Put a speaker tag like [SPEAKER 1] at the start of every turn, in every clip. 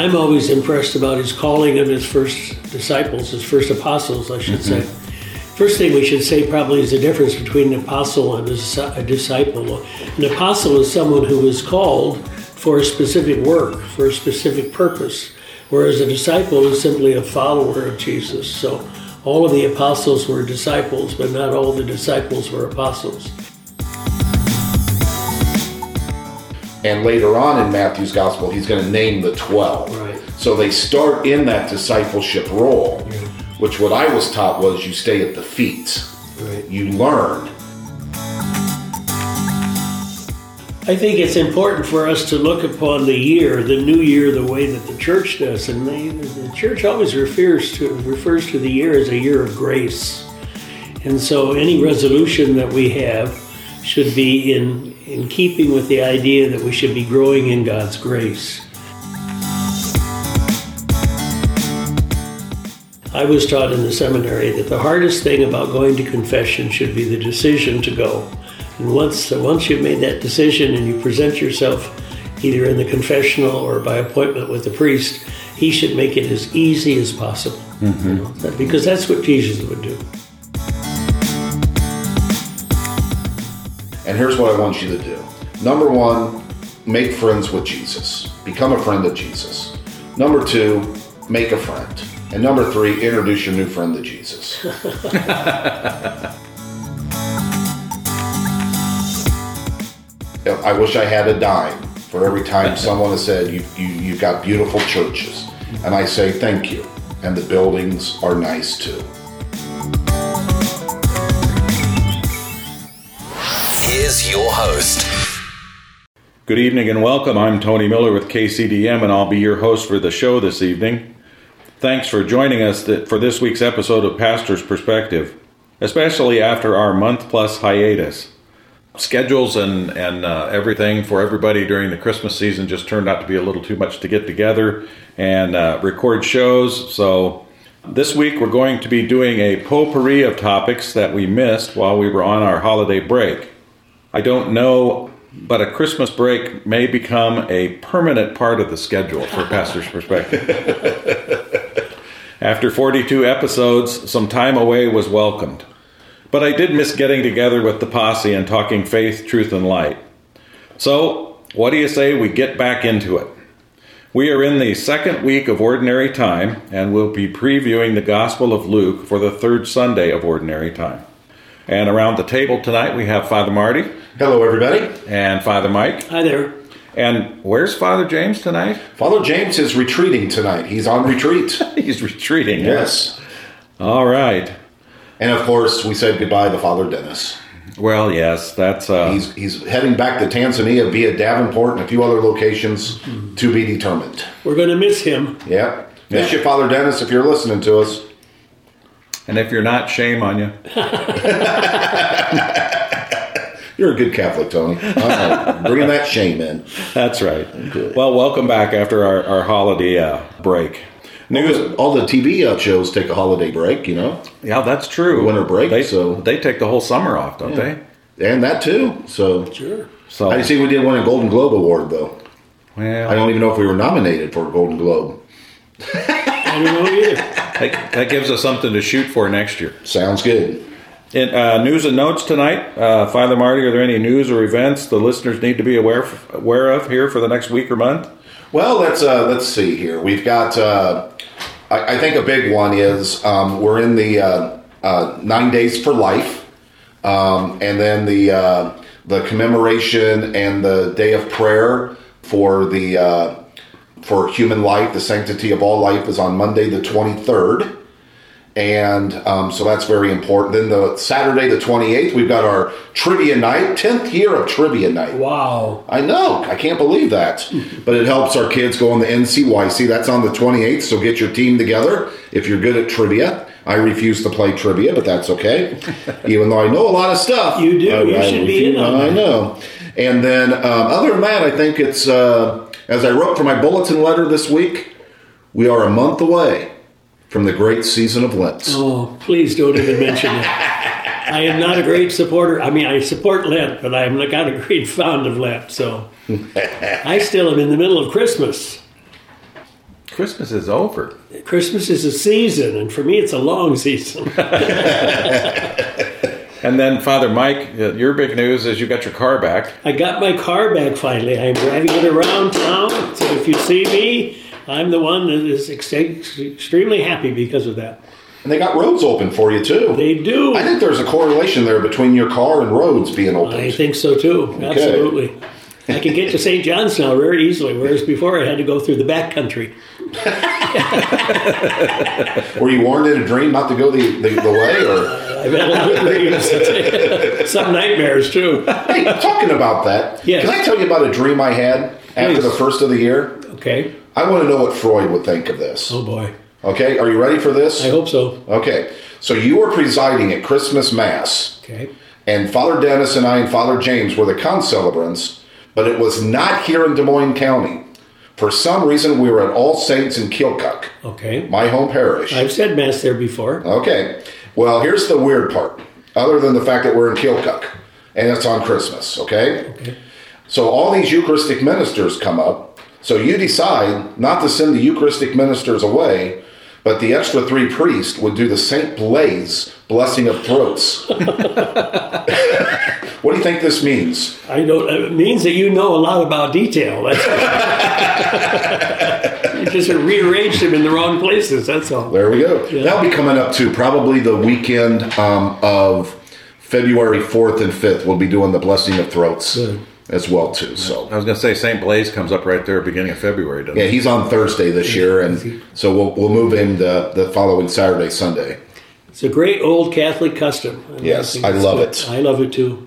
[SPEAKER 1] I'm always impressed about his calling of his first disciples, his first apostles, I should say. Mm-hmm. First thing we should say probably is the difference between an apostle and a a disciple. An apostle is someone who is called for a specific work, for a specific purpose, whereas a disciple is simply a follower of Jesus. So all of the apostles were disciples, but not all the disciples were apostles.
[SPEAKER 2] And later on in Matthew's gospel, he's going to name the 12.
[SPEAKER 1] Right.
[SPEAKER 2] So they start in that discipleship role, which what I was taught was you stay at the feet.
[SPEAKER 1] Right.
[SPEAKER 2] You learn.
[SPEAKER 1] I think it's important for us to look upon the year, the new year, the way that the church does, and they, the church always refers to refers to the year as a year of grace. And so, any resolution that we have should be in in keeping with the idea that we should be growing in God's grace. I was taught in the seminary that the hardest thing about going to confession should be the decision to go. And once once you've made that decision and you present yourself either in the confessional or by appointment with the priest, he should make it as easy as possible. Mm-hmm. You know, because that's what Jesus would do.
[SPEAKER 2] And here's what I want you to do. Number one, make friends with Jesus. Become a friend of Jesus. Number two, make a friend. And number three, introduce your new friend to Jesus. I wish I had a dime for every time someone has said you, you, you've got beautiful churches. And I say thank you. And the buildings are nice too.
[SPEAKER 3] Here's your host,
[SPEAKER 4] Good evening and welcome. I'm Tony Miller with KCDM, and I'll be your host for the show this evening. Thanks for joining us for this week's episode of Pastor's Perspective, especially after our month plus hiatus. Schedules and, and uh, everything for everybody during the Christmas season just turned out to be a little too much to get together and uh, record shows. So this week we're going to be doing a potpourri of topics that we missed while we were on our holiday break. I don't know, but a Christmas break may become a permanent part of the schedule for Pastor's Perspective. After 42 episodes, some time away was welcomed. But I did miss getting together with the posse and talking faith, truth, and light. So, what do you say we get back into it? We are in the second week of Ordinary Time, and we'll be previewing the Gospel of Luke for the third Sunday of Ordinary Time. And around the table tonight, we have Father Marty
[SPEAKER 2] Hello, everybody.
[SPEAKER 4] and Father Mike.
[SPEAKER 1] Hi there.
[SPEAKER 4] And where's Father James tonight?
[SPEAKER 2] Father James is retreating tonight. He's on retreat.
[SPEAKER 4] He's retreating.
[SPEAKER 2] yes.
[SPEAKER 4] All right.
[SPEAKER 2] And of course, we said goodbye to Father Dennis.
[SPEAKER 4] Well, yes, that's uh,
[SPEAKER 2] He's he's heading back to Tanzania via Davenport and a few other locations to be determined.
[SPEAKER 1] We're going to miss him.
[SPEAKER 2] Yeah. Miss
[SPEAKER 4] Yeah.
[SPEAKER 2] you, Father Dennis, if you're listening to us.
[SPEAKER 4] And if you're not, shame on you.
[SPEAKER 2] You're a good Catholic, Tony. All right. Bringing that shame in.
[SPEAKER 4] That's right. Well, welcome back after our, our holiday uh, break. News.
[SPEAKER 2] All the TV uh, shows take a holiday break, you know,
[SPEAKER 4] Yeah, that's true.
[SPEAKER 2] Winter break,
[SPEAKER 4] They,
[SPEAKER 2] so-
[SPEAKER 4] they take the whole summer off, don't they?
[SPEAKER 2] and that too. So
[SPEAKER 1] Sure.
[SPEAKER 4] So
[SPEAKER 2] I see we did win a Golden Globe award, though.
[SPEAKER 4] well,
[SPEAKER 2] I don't even know if we were nominated for a Golden Globe.
[SPEAKER 1] I don't know either.
[SPEAKER 4] that, that gives us something to shoot for next year.
[SPEAKER 2] Sounds good.
[SPEAKER 4] In uh, news and notes tonight, uh, Father Marty, are there any news or events the listeners need to be aware aware of here for the next week or month?
[SPEAKER 2] Well, let's uh, let's see here. We've got. Uh, I, I think a big one is um, we're in the uh, uh, nine days for life, um, and then the uh, the commemoration and the day of prayer for the uh, for human life, the sanctity of all life, is on Monday the twenty third. And um, so that's very important. Then the Saturday, the 28th, we've got our trivia night, 10th year of trivia night.
[SPEAKER 1] Wow.
[SPEAKER 2] I know. I can't believe that. but it helps our kids go on the NCYC. That's on the 28th, so get your team together if you're good at trivia. I refuse to play trivia, but that's okay. Even though I know a lot of stuff.
[SPEAKER 1] You do.
[SPEAKER 2] I,
[SPEAKER 1] You
[SPEAKER 2] I
[SPEAKER 1] should be in on
[SPEAKER 2] I know. And then, um, other than that, I think it's, uh, as I wrote for my bulletin letter this week, we are a month away from the great season of Lent.
[SPEAKER 1] Oh, please don't even mention it. I am not a great supporter. I mean, I support Lent, but I'm not a great fond of Lent. So I still am in the middle of Christmas.
[SPEAKER 4] Christmas is over.
[SPEAKER 1] Christmas is a season, and for me, it's a long season.
[SPEAKER 4] And then, Father Mike, uh, your big news is you got your car back.
[SPEAKER 1] I got my car back finally. I'm driving it around town. So if you see me, I'm the one that is ex- extremely happy because of that.
[SPEAKER 2] And they got roads open for you too.
[SPEAKER 1] They do.
[SPEAKER 2] I think there's a correlation there between your car and roads being open.
[SPEAKER 1] I think so too. Absolutely. I can get to St. John's now very easily, whereas before I had to go through the back country.
[SPEAKER 2] Were you warned in a dream not to go the, the, the way? Or
[SPEAKER 1] I've had a lot of dreams, some nightmares too.
[SPEAKER 2] hey, talking about that,
[SPEAKER 1] Yes.
[SPEAKER 2] can I tell you about a dream I had after
[SPEAKER 1] Please.
[SPEAKER 2] the first of the year?
[SPEAKER 1] Okay.
[SPEAKER 2] I want to know what Freud would think of this.
[SPEAKER 1] Oh boy.
[SPEAKER 2] Okay, are you ready for this?
[SPEAKER 1] I hope so.
[SPEAKER 2] Okay, so you were presiding at Christmas Mass,
[SPEAKER 1] Okay.
[SPEAKER 2] and Father Dennis and I and Father James were the concelebrants, but it was not here in Des Moines County. For some reason, we were at All Saints in Keokuk,
[SPEAKER 1] Okay.
[SPEAKER 2] my home parish.
[SPEAKER 1] I've said mass there before.
[SPEAKER 2] Okay. Well, here's the weird part. Other than the fact that we're in Keokuk and it's on Christmas, okay?
[SPEAKER 1] Okay.
[SPEAKER 2] So all these Eucharistic ministers come up. So you decide not to send the Eucharistic ministers away, but the extra three priests would do the Saint Blaise blessing of throats. what do you think this means?
[SPEAKER 1] I don't. It means that you know a lot about detail. That's just rearranged them in the wrong places. That's all.
[SPEAKER 2] There we go. That'll be coming up too. Probably the weekend um, of February 4th and 5th. We'll be doing the blessing of throats
[SPEAKER 1] Good.
[SPEAKER 2] as well too. So
[SPEAKER 4] I was going to say St. Blaise comes up right there beginning of February, doesn't
[SPEAKER 2] Yeah,
[SPEAKER 4] it?
[SPEAKER 2] he's on Thursday this year, and so we'll we'll move in the, the following Saturday, Sunday.
[SPEAKER 1] It's a great old Catholic custom. And
[SPEAKER 2] Yes, I love
[SPEAKER 1] good.
[SPEAKER 2] it.
[SPEAKER 1] I love it too.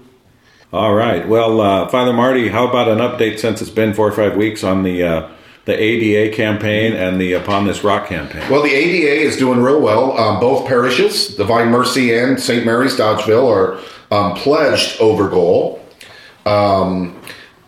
[SPEAKER 4] All right. Well, uh, Father Marty, how about an update since it's been four or five weeks on the uh, the ADA campaign and the Upon This Rock campaign?
[SPEAKER 2] Well, the ADA is doing real well. Um, both parishes, Divine Mercy and St. Mary's Dodgeville, are um, pledged over goal. Um,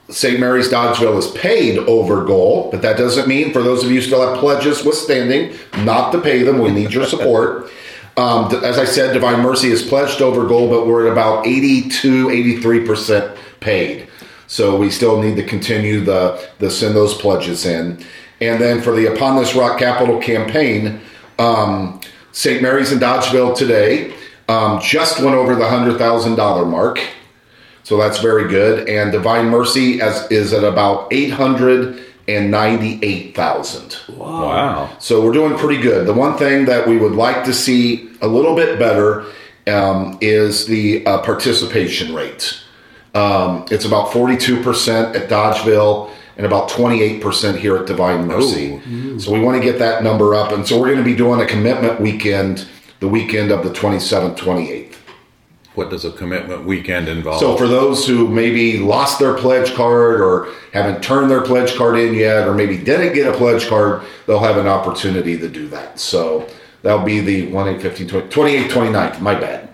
[SPEAKER 2] St. Mary's Dodgeville is paid over goal, but that doesn't mean for those of you who still have pledges withstanding, not to pay them. We need your support. Um, as I said, Divine Mercy is pledged over goal, but we're at about 82, 83% paid. So we still need to continue the, the send those pledges in. And then for the Upon This Rock Capital campaign, um, St. Mary's in Dodgeville today um, just went over the $100,000 mark. So that's very good. And Divine Mercy as, is at about 898,000.
[SPEAKER 4] Wow.
[SPEAKER 2] So we're doing pretty good. The one thing that we would like to see a little bit better um, is the uh, participation rate. Um, it's about 42% at Dodgeville and about 28% here at Divine Mercy. So we want to get that number up. And so we're going to be doing a commitment weekend the weekend of the 27th, 28th.
[SPEAKER 4] What does a commitment weekend involve?
[SPEAKER 2] So for those who maybe lost their pledge card or haven't turned their pledge card in yet, or maybe didn't get a pledge card, they'll have an opportunity to do that. So that'll be the 1 8 15 20, 28 29th, my bad.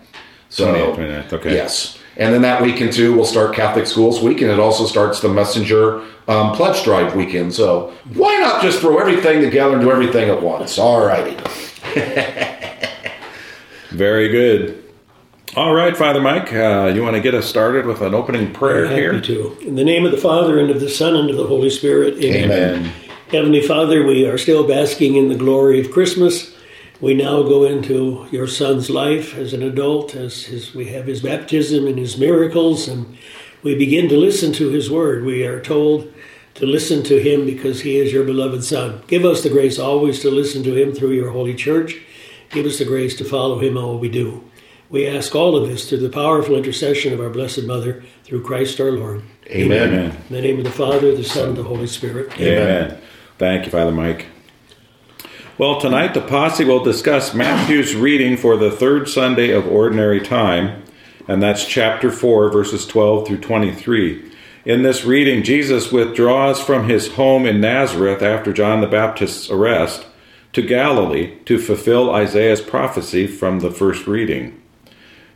[SPEAKER 2] So
[SPEAKER 4] 28th, 29th, okay.
[SPEAKER 2] Yes. And then that weekend too, we'll start Catholic Schools Week, and it also starts the Messenger um, Pledge Drive weekend. So why not just throw everything together and do everything at once? All righty.
[SPEAKER 4] Very good. All right, Father Mike, uh, you want to get us started with an opening prayer
[SPEAKER 1] Happy
[SPEAKER 4] here?
[SPEAKER 1] to. In the name of the Father and of the Son and of the Holy Spirit. Amen.
[SPEAKER 2] Amen.
[SPEAKER 1] Heavenly Father, we are still basking in the glory of Christmas. We now go into your Son's life as an adult, as his, we have his baptism and his miracles, and we begin to listen to his word. We are told to listen to him because he is your beloved Son. Give us the grace always to listen to him through your holy church. Give us the grace to follow him all we do. We ask all of this through the powerful intercession of our Blessed Mother, through Christ our Lord.
[SPEAKER 2] Amen.
[SPEAKER 4] Amen.
[SPEAKER 1] In the name of the Father, the Son, and the Holy Spirit.
[SPEAKER 4] Amen. Thank you, Father Mike. Well, tonight the posse will discuss Matthew's reading for the third Sunday of Ordinary Time, and that's chapter 4, verses 12 through 23. In this reading, Jesus withdraws from his home in Nazareth after John the Baptist's arrest to Galilee to fulfill Isaiah's prophecy from the first reading.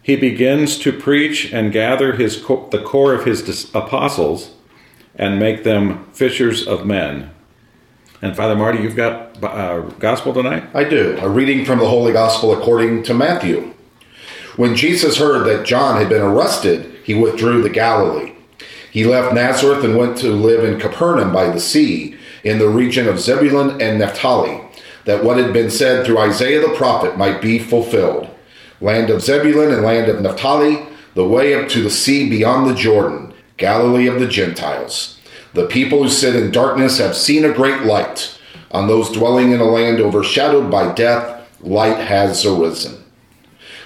[SPEAKER 4] He begins to preach and gather his the core of his apostles and make them fishers of men. And Father Marty, you've got uh, gospel tonight.
[SPEAKER 2] I do. A reading from the Holy Gospel according to Matthew. When Jesus heard that John had been arrested, he withdrew to Galilee. He left Nazareth and went to live in Capernaum by the sea, in the region of Zebulun and Naphtali, that what had been said through Isaiah the prophet might be fulfilled. Land of Zebulun and land of Naphtali, the way up to the sea beyond the Jordan, Galilee of the Gentiles. The people who sit in darkness have seen a great light. On those dwelling in a land overshadowed by death, light has arisen.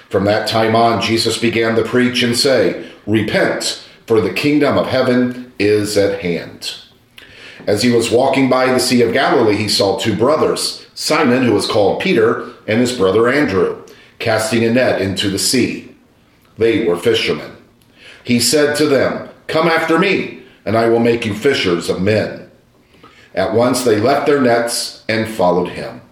[SPEAKER 2] From that time on, Jesus began to preach and say, Repent, for the kingdom of heaven is at hand. As he was walking by the Sea of Galilee, he saw two brothers, Simon, who was called Peter, and his brother Andrew, casting a net into the sea. They were fishermen. He said to them, Come after me, and I will make you fishers of men. At once they left their nets and followed him.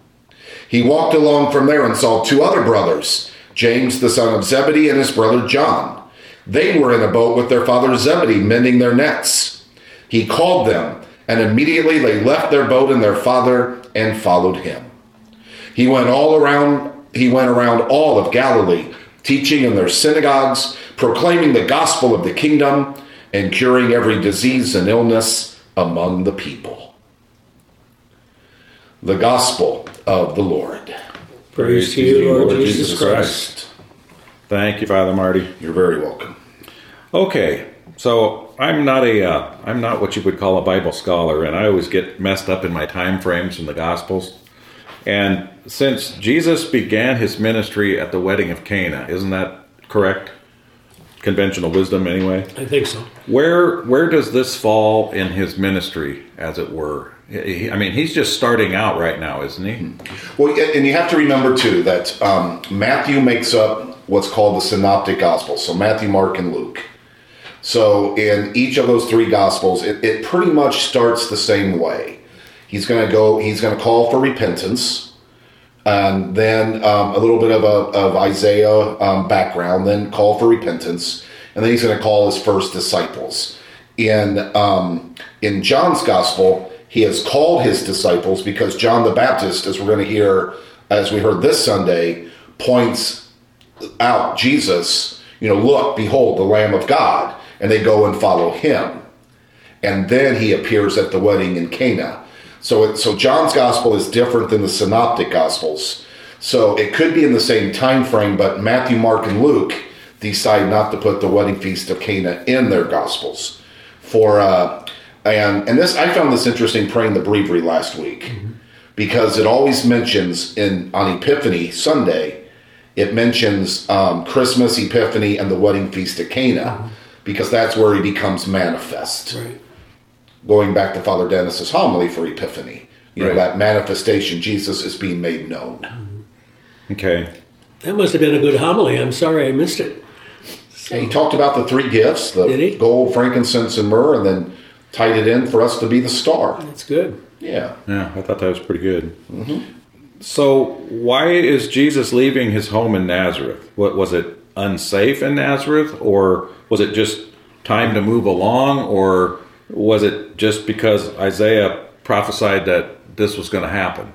[SPEAKER 2] He walked along from there and saw two other brothers, James the son of Zebedee and his brother John. They were in a boat with their father Zebedee, mending their nets. He called them, and immediately they left their boat and their father and followed him. He went all around he went around all of Galilee, teaching in their synagogues, proclaiming the gospel of the kingdom, and curing every disease and illness among the people. The gospel of the Lord.
[SPEAKER 1] Praise to you, Lord Jesus Christ.
[SPEAKER 4] Thank you, Father Marty.
[SPEAKER 2] You're very welcome.
[SPEAKER 4] Okay, so I'm not a uh, I'm not what you would call a Bible scholar, and I always get messed up in my time frames in the Gospels. And since Jesus began his ministry at the wedding of Cana, isn't that correct? Conventional wisdom, anyway.
[SPEAKER 1] I think so.
[SPEAKER 4] Where where does this fall in his ministry, as it were? I mean, he's just starting out right now, isn't he?
[SPEAKER 2] Well, and you have to remember too that um, Matthew makes up what's called the synoptic gospels. So Matthew, Mark, and Luke. So in each of those three gospels, it, it pretty much starts the same way. He's going to go. He's going to call for repentance, and then um, a little bit of a of Isaiah um, background. Then call for repentance, and then he's going to call his first disciples. In um, in John's gospel, he has called his disciples because John the Baptist, as we're going to hear, as we heard this Sunday, points out Jesus. You know, look, behold, the Lamb of God, and they go and follow him and then he appears at the wedding in Cana. So, it, so John's gospel is different than the synoptic gospels. So it could be in the same time frame, but Matthew, Mark, and Luke decide not to put the wedding feast of Cana in their gospels. For uh, and and this I found this interesting praying the breviary last week because it always mentions in on Epiphany Sunday, it mentions um, Christmas, Epiphany, and the wedding feast at Cana because that's where he becomes manifest
[SPEAKER 1] Right.
[SPEAKER 2] Going back to Father Dennis's homily for Epiphany. You know, that manifestation, Jesus is being made known.
[SPEAKER 4] Okay.
[SPEAKER 1] That must have been a good homily. I'm sorry I missed it.
[SPEAKER 2] And he talked about the three gifts the gold, frankincense, and myrrh, and then tied it in for us to be the star.
[SPEAKER 1] That's good.
[SPEAKER 2] Yeah.
[SPEAKER 4] Yeah, I thought that was pretty good. Mm-hmm. So, why is Jesus leaving his home in Nazareth? What was it unsafe in Nazareth, or was it just time to move along, or was it just because Isaiah prophesied that this was going to happen?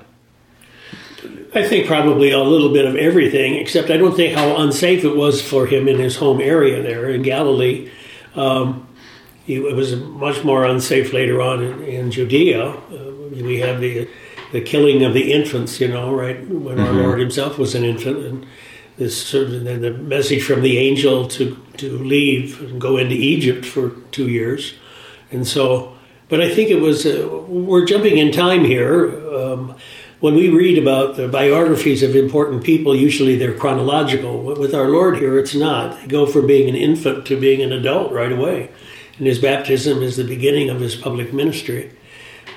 [SPEAKER 1] I think probably a little bit of everything, except I don't think how unsafe it was for him in his home area there in Galilee. Um, it was much more unsafe later on in, in Judea. Uh, we have the the killing of the infants, you know, right when our Lord Himself was an infant, and this sort of then the message from the angel to to leave and go into Egypt for two years, and so. But I think it was uh, we're jumping in time here. Um, when we read about the biographies of important people, usually they're chronological. With our Lord here, it's not. They go from being an infant to being an adult right away. And his baptism is the beginning of his public ministry.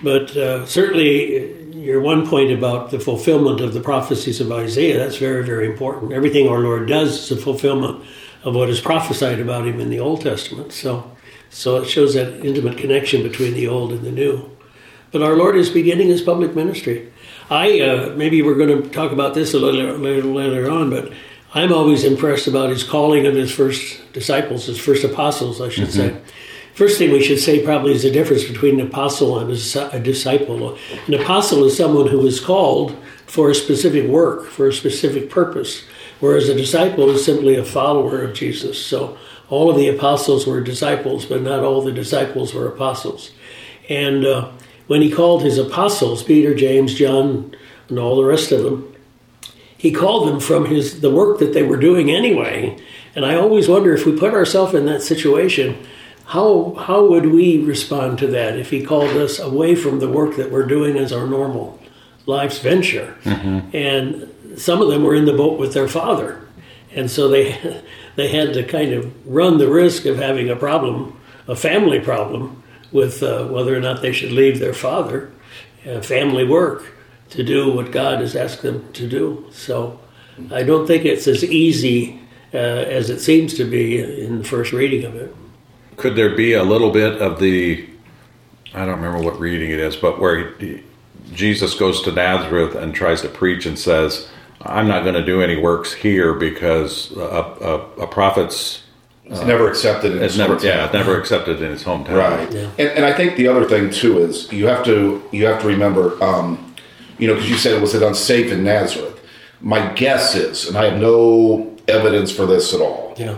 [SPEAKER 1] But uh, certainly, uh, your one point about the fulfillment of the prophecies of Isaiah, that's very, very important. Everything our Lord does is a fulfillment of what is prophesied about him in the Old Testament. So, so it shows that intimate connection between the Old and the New. But our Lord is beginning his public ministry. I uh, maybe we're going to talk about this a little, little later on, but I'm always impressed about his calling of his first disciples, his first apostles, I should say. First thing we should say probably is the difference between an apostle and a a disciple. An apostle is someone who is called for a specific work, for a specific purpose, whereas a disciple is simply a follower of Jesus. So all of the apostles were disciples, but not all the disciples were apostles. And uh, when he called his apostles, Peter, James, John, and all the rest of them, he called them from his the work that they were doing anyway. And I always wonder if we put ourselves in that situation, how how would we respond to that if he called us away from the work that we're doing as our normal life's venture? And some of them were in the boat with their father, and so they they had to kind of run the risk of having a problem, a family problem, with uh, whether or not they should leave their father, uh, family work, to do what God has asked them to do. So I don't think it's as easy uh, as it seems to be in the first reading of it.
[SPEAKER 4] Could there be a little bit of the, I don't remember what reading it is, but where he, Jesus goes to Nazareth and tries to preach and says, I'm not going to do any works here because a, a, a prophet's
[SPEAKER 2] It's never accepted in
[SPEAKER 4] it's
[SPEAKER 2] his
[SPEAKER 4] never
[SPEAKER 2] hometown.
[SPEAKER 4] yeah never accepted in his hometown.
[SPEAKER 2] Right,
[SPEAKER 1] Yeah.
[SPEAKER 2] and, and I think the other thing too is you have to you have to remember, um, you know, because you said it was it unsafe in Nazareth. My guess is, and I have no evidence for this at all,
[SPEAKER 1] Yeah.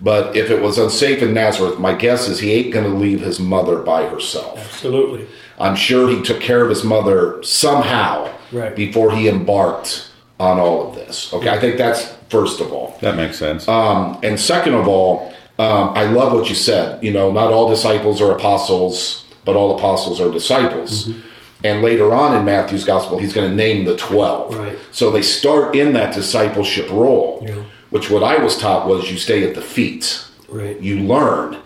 [SPEAKER 2] but if it was unsafe in Nazareth, my guess is he ain't going to leave his mother by herself.
[SPEAKER 1] Absolutely.
[SPEAKER 2] I'm sure he took care of his mother somehow
[SPEAKER 1] Right.
[SPEAKER 2] before he embarked on all of this. Okay, I think that's first of all.
[SPEAKER 4] That makes sense.
[SPEAKER 2] Um, and second of all, um, I love what you said. You know, not all disciples are apostles, but all apostles are disciples.
[SPEAKER 1] Mm-hmm.
[SPEAKER 2] And later on in Matthew's gospel, he's going to name the 12.
[SPEAKER 1] Right.
[SPEAKER 2] So they start in that discipleship role,
[SPEAKER 1] Yeah.
[SPEAKER 2] which what I was taught was you stay at the feet,
[SPEAKER 1] Right.
[SPEAKER 2] you learn,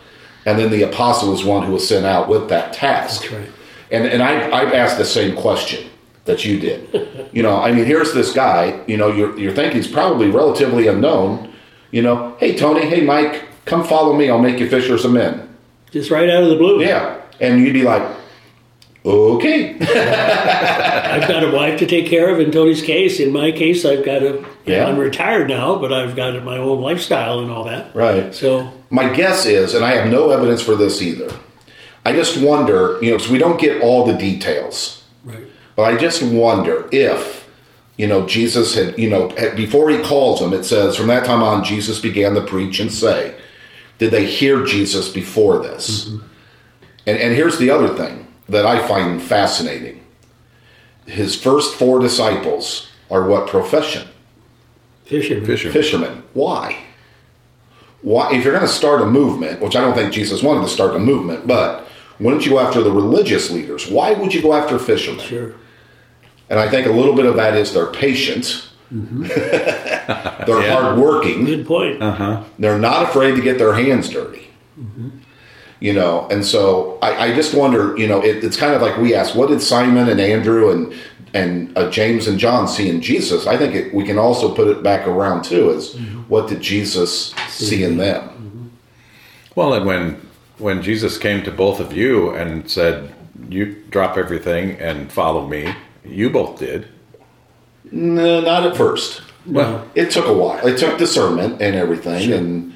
[SPEAKER 2] and then the apostle is one who was sent out with that task.
[SPEAKER 1] That's right.
[SPEAKER 2] And, and I, I've asked the same question that you did. you know, I mean, here's this guy, you know, you're, you're thinking he's probably relatively unknown. You know, hey, Tony, hey, Mike, come follow me. I'll make you fishers of men.
[SPEAKER 1] Just right out of the blue.
[SPEAKER 2] Yeah. And you'd be like, okay.
[SPEAKER 1] I've got a wife to take care of in Tony's case. In my case, I've got a.
[SPEAKER 2] Yeah.
[SPEAKER 1] I'm retired now, but I've got my own lifestyle and all that.
[SPEAKER 2] Right.
[SPEAKER 1] So
[SPEAKER 2] My guess is, and I have no evidence for this either, I just wonder, you know, because we don't get all the details.
[SPEAKER 1] Right.
[SPEAKER 2] But I just wonder if, you know, Jesus had, you know, before he calls them, it says, from that time on, Jesus began to preach and say, did they hear Jesus before this? Mm-hmm. And, and here's the other thing that I find fascinating his first four disciples are what profession?
[SPEAKER 1] Fisherman.
[SPEAKER 4] Fisher.
[SPEAKER 2] Fishermen. Why? Why? If you're going to start a movement, which I don't think Jesus wanted to start a movement, but wouldn't you go after the religious leaders? Why would you go after fishermen?
[SPEAKER 1] Sure.
[SPEAKER 2] And I think a little bit of that is they're patient. Mm-hmm. they're
[SPEAKER 4] Yeah.
[SPEAKER 2] hardworking.
[SPEAKER 1] Good point. Uh-huh.
[SPEAKER 2] They're not afraid to get their hands dirty. Mm-hmm. You know, and so I, I just wonder. You know, it, it's kind of like we ask, what did Simon and Andrew and and uh, James and John see in Jesus? I think it, we can also put it back around too. Is mm-hmm. what did Jesus see in them?
[SPEAKER 4] Well, and when when Jesus came to both of you and said, "You drop everything and follow me," you both did.
[SPEAKER 2] No, not at first.
[SPEAKER 4] Well,
[SPEAKER 2] it took a while. It took discernment and everything, and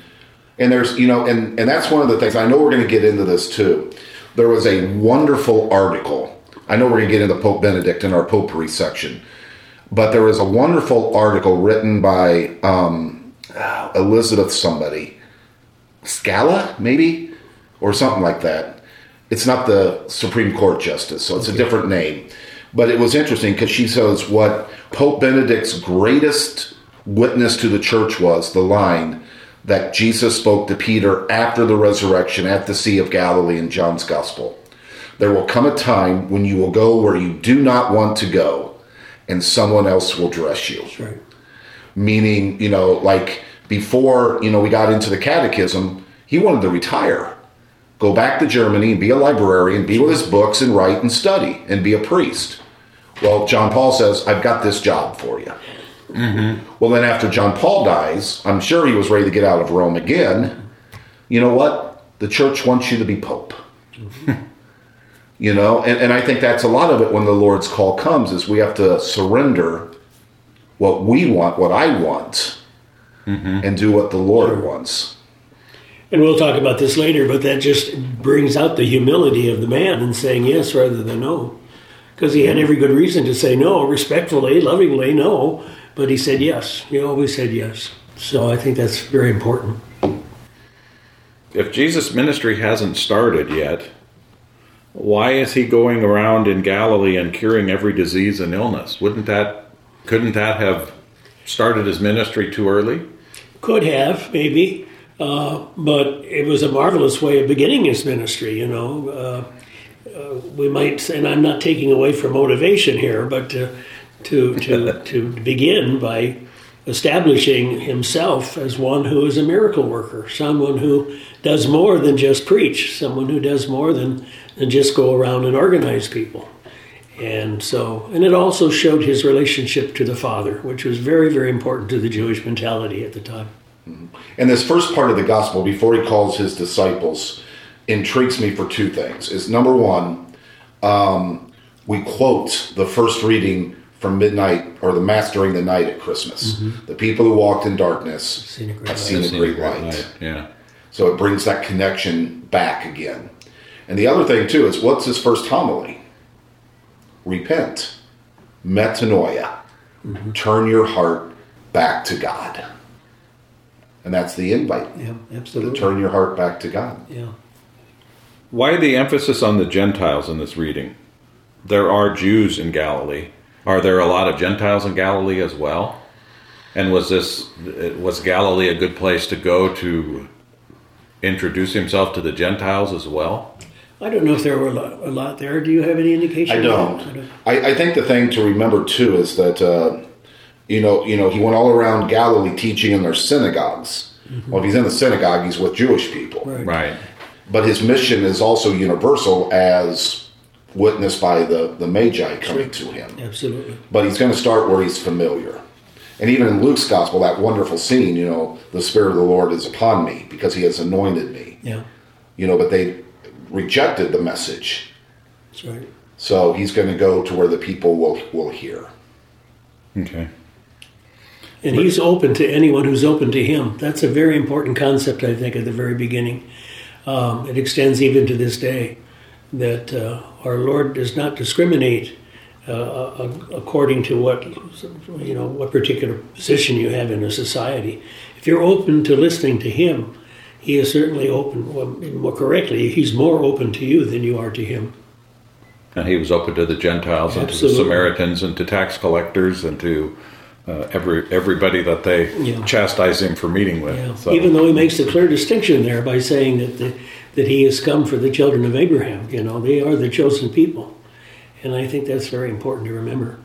[SPEAKER 2] and there's you know, and and that's one of the things. I know we're going to get into this too. There was a wonderful article. I know we're going to get into Pope Benedict in our popery section, but there was a wonderful article written by um, Elizabeth somebody, Scalia maybe, or something like that. It's not the Supreme Court justice, so it's a different name. But it was interesting because she says what Pope Benedict's greatest witness to the church was the line that Jesus spoke to Peter after the resurrection at the Sea of Galilee in John's Gospel. There will come a time when you will go where you do not want to go, and someone else will dress you
[SPEAKER 1] Right.
[SPEAKER 2] meaning you know like before you know we got into the catechism he wanted to retire go back to germany and be a librarian be with his books and write and study and be a priest. Well john paul says i've got this job for you mm-hmm. well then after john paul dies i'm sure he was ready to get out of rome again. You know what? The church wants you to be pope. You know and, and i think that's a lot of it when the lord's call comes is we have to surrender what we want, what I want, mm-hmm. and do what the Lord wants.
[SPEAKER 1] And we'll talk about this later, but that just brings out the humility of the man in saying yes rather than no. Because he had every good reason to say no, respectfully, lovingly, no, but he said yes. He always said yes. So I think that's very important.
[SPEAKER 4] if Jesus' ministry hasn't started yet, why is he going around in Galilee and curing every disease and illness? Wouldn't that couldn't that have started his ministry too early?
[SPEAKER 1] Could have, maybe. Uh, but it was a marvelous way of beginning his ministry, you know. Uh, uh, we might, and I'm not taking away from motivation here, but to, to, to, to begin by establishing himself as one who is a miracle worker, someone who does more than just preach, someone who does more than, than just go around and organize people. And so, and it also showed his relationship to the Father, which was very, very important to the Jewish mentality at the time. Mm-hmm.
[SPEAKER 2] And this first part of the gospel, before he calls his disciples, intrigues me for two things. Is number one, um, we quote the first reading from midnight or the mass during the night at Christmas. Mm-hmm. The people who walked in darkness
[SPEAKER 1] Seen a great
[SPEAKER 2] have
[SPEAKER 1] light.
[SPEAKER 2] seen a great light.
[SPEAKER 4] Yeah.
[SPEAKER 2] So it brings that connection back again. And the other thing too is what's his first homily? Repent, metanoia, mm-hmm. turn your heart back to God. And that's the invite.
[SPEAKER 1] Yeah, absolutely.
[SPEAKER 2] To turn your heart back to God.
[SPEAKER 1] Yeah.
[SPEAKER 4] Why the emphasis on the Gentiles in this reading? There are Jews in Galilee. Are there a lot of Gentiles in Galilee as well? And was this was Galilee a good place to go to introduce himself to the Gentiles as well?
[SPEAKER 1] I don't know if there were a lot, a lot there. Do you have any indication?
[SPEAKER 2] I
[SPEAKER 1] of
[SPEAKER 2] don't. I, I think the thing to remember too is that uh, you know you know he went all around Galilee teaching in their synagogues. Mm-hmm. Well, if he's in the synagogue, he's with Jewish people.
[SPEAKER 1] Right.
[SPEAKER 4] Right.
[SPEAKER 2] But his mission is also universal, as witnessed by the the Magi coming to him.
[SPEAKER 1] Absolutely.
[SPEAKER 2] But he's going to start where he's familiar. And even in Luke's gospel, that wonderful scene, you know, the Spirit of the Lord is upon me because he has anointed me.
[SPEAKER 1] Yeah,
[SPEAKER 2] You know, but they rejected the message.
[SPEAKER 1] that's right.
[SPEAKER 2] So he's going to go to where the people will, will hear.
[SPEAKER 4] Okay.
[SPEAKER 1] And he's open to anyone who's open to him. That's a very important concept, I think, at the very beginning. Um, it extends even to this day that uh, our Lord does not discriminate uh, according to what you know what particular position you have in a society. If you're open to listening to Him, He is certainly open. Well, more correctly, He's more open to you than you are to Him.
[SPEAKER 4] And he was open to the Gentiles and to the Samaritans and to tax collectors and to uh, every everybody that they
[SPEAKER 1] Yeah.
[SPEAKER 4] chastise him for meeting with.
[SPEAKER 1] Yeah.
[SPEAKER 4] So-
[SPEAKER 1] Even though he makes a clear distinction there by saying that the, that he has come for the children of Abraham, you know, they are the chosen people, and I think that's very important to remember.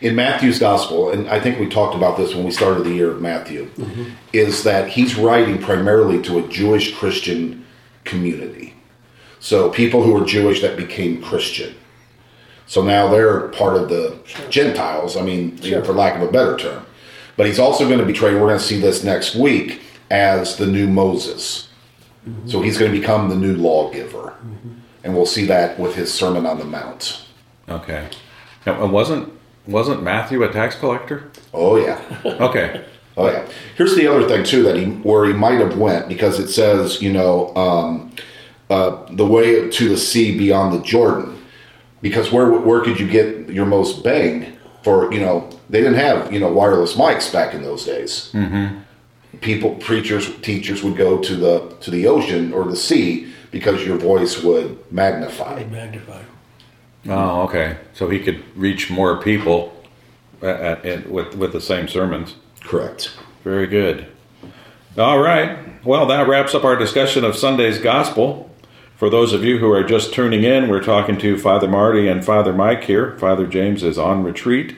[SPEAKER 2] In Matthew's gospel, and I think we talked about this when we started the year of Matthew, is that he's writing primarily to a Jewish Christian community. So people who were Jewish that became Christian. So now they're part of the Gentiles, I mean, you know, for lack of a better term. But he's also going to be trained, we're going to see this next week, as the new Moses. So he's going to become the new lawgiver. And we'll see that with his Sermon on the Mount.
[SPEAKER 4] okay. Now, And wasn't wasn't Matthew a tax collector?
[SPEAKER 2] Oh, yeah.
[SPEAKER 4] Okay.
[SPEAKER 2] Oh yeah. Here's the other thing too that he where he might have went because it says you know um, uh, the way to the sea beyond the Jordan because where where could you get your most bang for you know they didn't have you know wireless mics back in those days. Mm-hmm. People, preachers, teachers would go to the to the ocean or the sea because your voice would magnify.
[SPEAKER 1] Magnify.
[SPEAKER 4] Oh, okay. So he could reach more people at, at, at- with with the same sermons.
[SPEAKER 2] Correct.
[SPEAKER 4] Very good. All right. Well, that wraps up our discussion of Sunday's gospel. For those of you who are just tuning in, we're talking to Father Marty and Father Mike here. Father James is on retreat.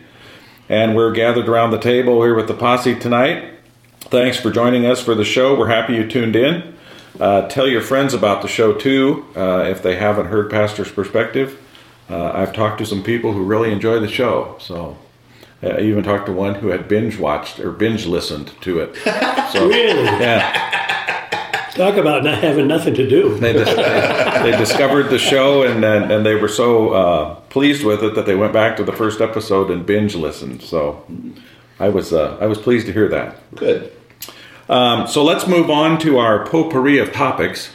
[SPEAKER 4] And we're gathered around the table here with the posse tonight. Thanks for joining us for the show. We're happy you tuned in. Uh, tell your friends about the show too uh, if they haven't heard Pastor's Perspective. Uh, I've talked to some people who really enjoy the show. So uh, I even talked to one who had binge watched or binge listened to it. So,
[SPEAKER 1] Really?
[SPEAKER 4] yeah,
[SPEAKER 1] Talk about not having nothing to do.
[SPEAKER 4] they, dis- they discovered the show and, and, and they were so uh, pleased with it that they went back to the first episode and binge listened. So I was uh, I was pleased to hear that.
[SPEAKER 2] Good.
[SPEAKER 4] Um, so let's move on to our potpourri of topics.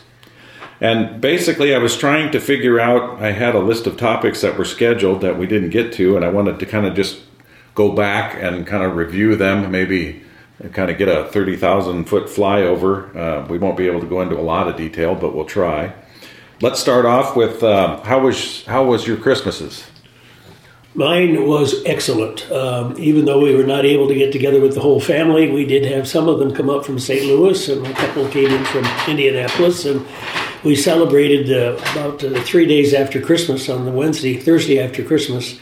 [SPEAKER 4] And basically, I was trying to figure out. I had a list of topics that were scheduled that we didn't get to, and I wanted to kind of just go back and kind of review them. Maybe kind of get a thirty thousand foot flyover. Uh, we won't be able to go into a lot of detail, but we'll try. let's start off with uh, how was how was your Christmases?
[SPEAKER 1] Mine was excellent. Um, even though we were not able to get together with the whole family, we did have some of them come up from St. Louis, and a couple came in from Indianapolis, and we celebrated uh, about uh, three days after Christmas on the Wednesday, Thursday after Christmas,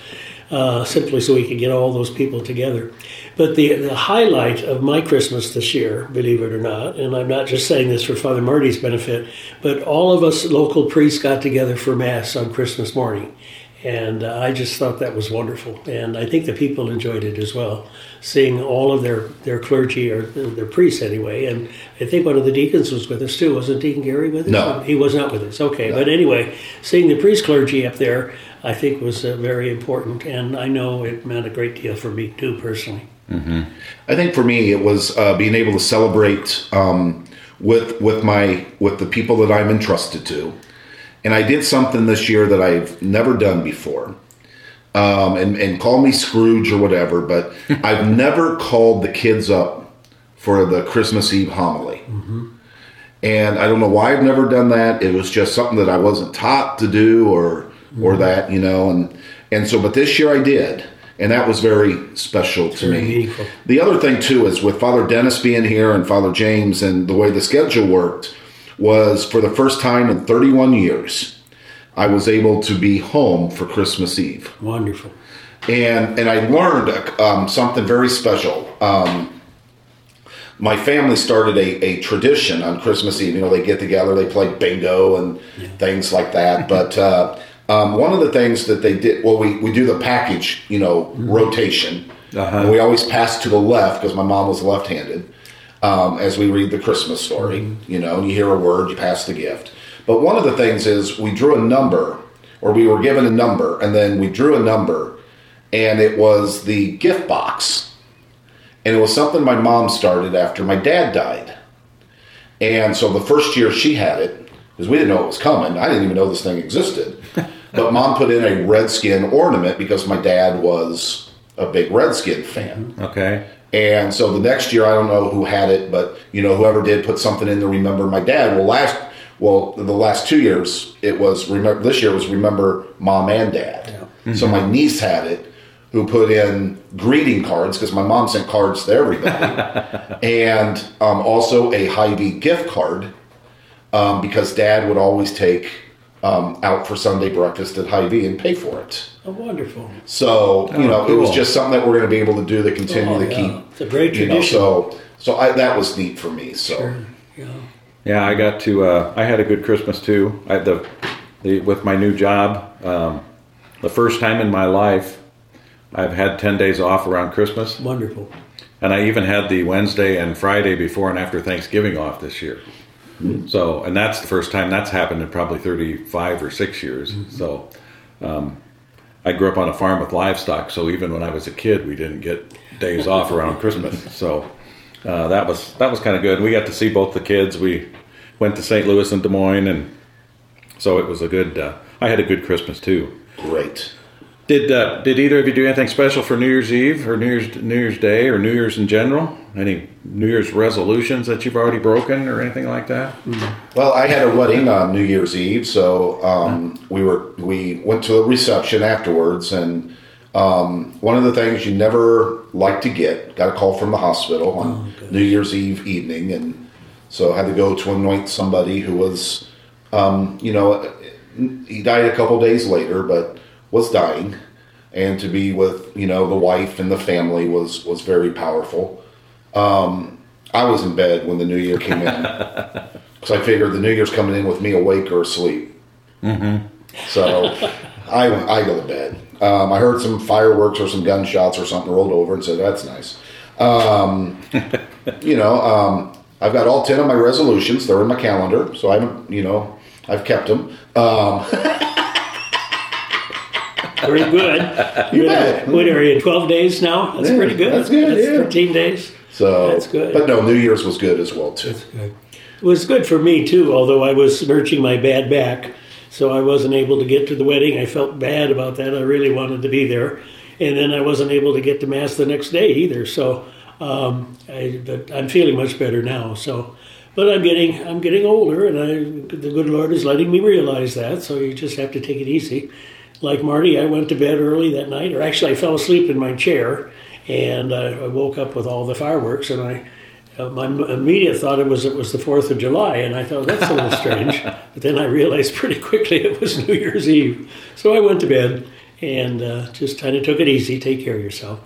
[SPEAKER 1] uh, simply so we could get all those people together. But the, the highlight of my Christmas this year, believe it or not, and I'm not just saying this for Father Marty's benefit, but all of us local priests got together for Mass on Christmas morning. And uh, I just thought that was wonderful. And I think the people enjoyed it as well, seeing all of their, their clergy, or their priests anyway. And I think one of the deacons was with us too. Wasn't Deacon Gary with us?
[SPEAKER 2] No.
[SPEAKER 1] He was not with us. Okay. But anyway, seeing the priest clergy up there, I think was uh, very important. And I know it meant a great deal for me too, personally.
[SPEAKER 2] I think for me, it was uh, being able to celebrate um, with with my with the people that I'm entrusted to, and I did something this year that I've never done before. Um, and and call me Scrooge or whatever, but I've never called the kids up for the Christmas Eve homily. And I don't know why I've never done that. It was just something that I wasn't taught to do or or that, you know, and and so but this year I did. And that was very special to
[SPEAKER 1] Very
[SPEAKER 2] me.
[SPEAKER 1] meaningful.
[SPEAKER 2] The other thing too is with Father Dennis being here and Father James and the way the schedule worked was for the first time in 31 years I was able to be home for Christmas Eve
[SPEAKER 1] Wonderful.
[SPEAKER 2] and and I learned um, something very special. Um, my family started a, a tradition on Christmas Eve. You know, they get together, they play bingo and things like that. But uh, um, one of the things that they did, well, we, we do the package, you know, rotation.
[SPEAKER 4] Uh-huh.
[SPEAKER 2] And we always pass to the left because my mom was left-handed. Um, as we read the Christmas story, you know, and you hear a word, you pass the gift. But one of the things is we drew a number, or we were given a number, and then we drew a number, and it was the gift box. And it was something my mom started after my dad died. And so the first year she had it, because we didn't know it was coming, I didn't even know this thing existed. But mom put in a redskin ornament because my dad was a big redskin fan.
[SPEAKER 4] Okay.
[SPEAKER 2] And so the next year, I don't know who had it, but you know, whoever did put something in to remember my dad. Well, last, well, the last two years, it was remember. This year was remember mom and dad. So my niece had it, who put in greeting cards because my mom sent cards to everybody, and um, also a Hy-Vee gift card um, because dad would always take um, out for Sunday breakfast at Hy-Vee and pay for it.
[SPEAKER 1] Oh, wonderful.
[SPEAKER 2] So you
[SPEAKER 4] Oh,
[SPEAKER 2] know, it was just something that we're going to be able to do to continue
[SPEAKER 1] Oh,
[SPEAKER 2] to
[SPEAKER 1] yeah.
[SPEAKER 2] keep.
[SPEAKER 1] It's a great
[SPEAKER 2] You know,
[SPEAKER 1] tradition.
[SPEAKER 2] so so I, that was neat for me. So
[SPEAKER 1] Yeah.
[SPEAKER 4] Yeah, I got to. Uh, I had a good Christmas too. I the, the with my new job. Um, the first time in my life, I've had ten days off around Christmas,
[SPEAKER 1] Wonderful.
[SPEAKER 4] and I even had the Wednesday and Friday before and after Thanksgiving off this year. So, and that's the first time that's happened in probably thirty-five or six years. So, um, I grew up on a farm with livestock, so even when I was a kid, we didn't get days off around Christmas. So uh, that was that was kind of good. We got to see both the kids. We went to St. Louis and Des Moines, and so it was a good. Uh, I had a good Christmas too.
[SPEAKER 2] great.
[SPEAKER 4] Did uh, did either of you do anything special for New Year's Eve or New Year's New Year's Day or New Year's in general? Any New Year's resolutions that you've already broken or anything like that?
[SPEAKER 2] Well, I had a wedding on New Year's Eve, so um, we were we went to a reception afterwards, and um, one of the things you never like to get got a call from the hospital on New Year's Eve evening, and so I had to go to anoint somebody who was, um, you know, he died a couple days later, but was dying, and to be with you know the wife and the family was was very powerful. Um, I was in bed when the New Year came in. Because I figured the New Year's coming in with me awake or asleep. Mm-hmm. So I I go to bed. Um, I heard some fireworks or some gunshots or something rolled over and said, "That's nice." Um, you know, um, I've got all ten of my resolutions. They're in my calendar, so I haven't. You know, I've kept them.
[SPEAKER 1] Very good.
[SPEAKER 2] You
[SPEAKER 1] What-
[SPEAKER 2] bet.
[SPEAKER 1] What are you, 12 days now? That's
[SPEAKER 2] Yeah,
[SPEAKER 1] pretty good.
[SPEAKER 2] that's good,
[SPEAKER 1] That's
[SPEAKER 2] yeah.
[SPEAKER 1] 13 days.
[SPEAKER 2] so
[SPEAKER 1] That's good.
[SPEAKER 2] But no, New Year's was good as well too.
[SPEAKER 1] It was good for me too, although I was lurching my bad back, so I wasn't able to get to the wedding. I felt bad about that. I really wanted to be there, and then I wasn't able to get to mass the next day either. So, um, I, but I'm feeling much better now. So, But I'm getting I'm getting older, and I, the good Lord is letting me realize that. So you just have to take it easy. Like Marty, I went to bed early that night, or actually I fell asleep in my chair, and I, I woke up with all the fireworks, and I. Uh, my immediate thought it was it was the Fourth of July, and I thought that's a little strange. But then I realized pretty quickly it was New Year's Eve. So I went to bed and uh, just kind of took it easy. Take care of yourself.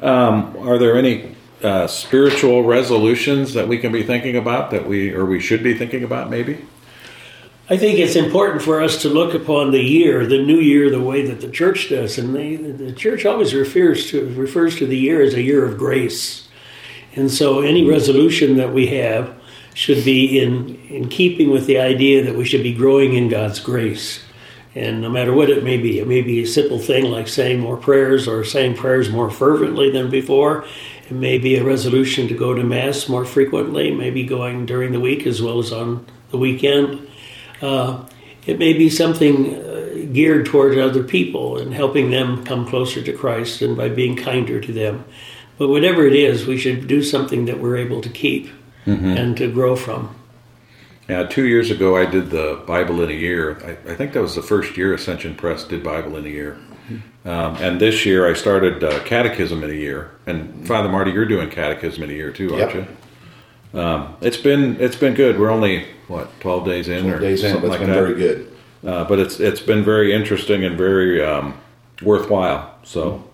[SPEAKER 4] Um, are there any uh, spiritual resolutions that we can be thinking about that we or we should be thinking about maybe?
[SPEAKER 1] I think it's important for us to look upon the year, the new year, the way that the church does, and the, the church always refers to refers to the year as a year of grace, and so any resolution that we have should be in in keeping with the idea that we should be growing in God's grace, and no matter what it may be, it may be a simple thing like saying more prayers or saying prayers more fervently than before. It may be a resolution to go to mass more frequently, maybe going during the week as well as on the weekend uh, it may be something uh, geared toward other people and helping them come closer to Christ and by being kinder to them. But whatever it is, we should do something that we're able to keep mm-hmm. and to grow from.
[SPEAKER 4] Yeah, two years ago I did the Bible in a year. I, I, think that was the first year Ascension Press did Bible in a year. Mm-hmm. Um, and this year I started uh, Catechism in a year. And Father Marty, you're doing Catechism in a year too, aren't yep. you? Um, it's been it's been good. We're only what twelve days in
[SPEAKER 2] 12
[SPEAKER 4] or
[SPEAKER 2] days in,
[SPEAKER 4] something
[SPEAKER 2] but
[SPEAKER 4] like
[SPEAKER 2] it's
[SPEAKER 4] that.
[SPEAKER 2] been very good.
[SPEAKER 4] Uh, but it's it's been very interesting and very um, worthwhile. So,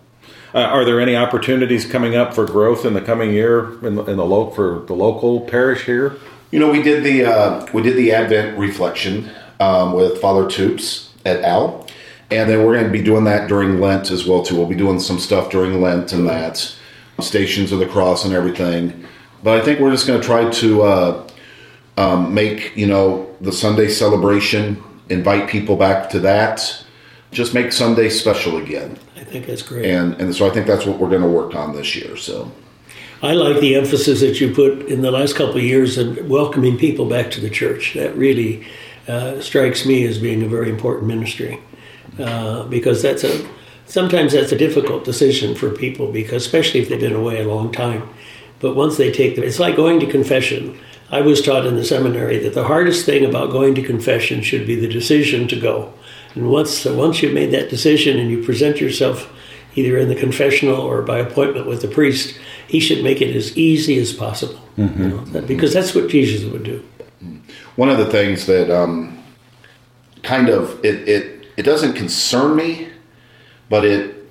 [SPEAKER 4] uh, are there any opportunities coming up for growth in the coming year in the, in the lo- for the local parish here?
[SPEAKER 2] You know, we did the uh, we did the Advent reflection um, with Father Toops at Al, and then we're going to be doing that during Lent as well too. We'll be doing some stuff during Lent and that Stations of the Cross and everything. But I think we're just going to try to uh, um, make you know the Sunday celebration, invite people back to that, just make Sunday special again.
[SPEAKER 1] I think that's great.
[SPEAKER 2] And and so I think that's what we're going to work on this year. So.
[SPEAKER 1] I like the emphasis that you put in the last couple of years in welcoming people back to the church. That really uh, strikes me as being a very important ministry uh, because that's a sometimes that's a difficult decision for people because especially if they've been away a long time. But once they take them, it's like going to confession. I was taught in the seminary that the hardest thing about going to confession should be the decision to go. And once so once you've made that decision and you present yourself either in the confessional or by appointment with the priest, he should make it as easy as possible. Mm-hmm. You know, because that's what Jesus would do.
[SPEAKER 2] One of the things that um, kind of it, it it doesn't concern me, but it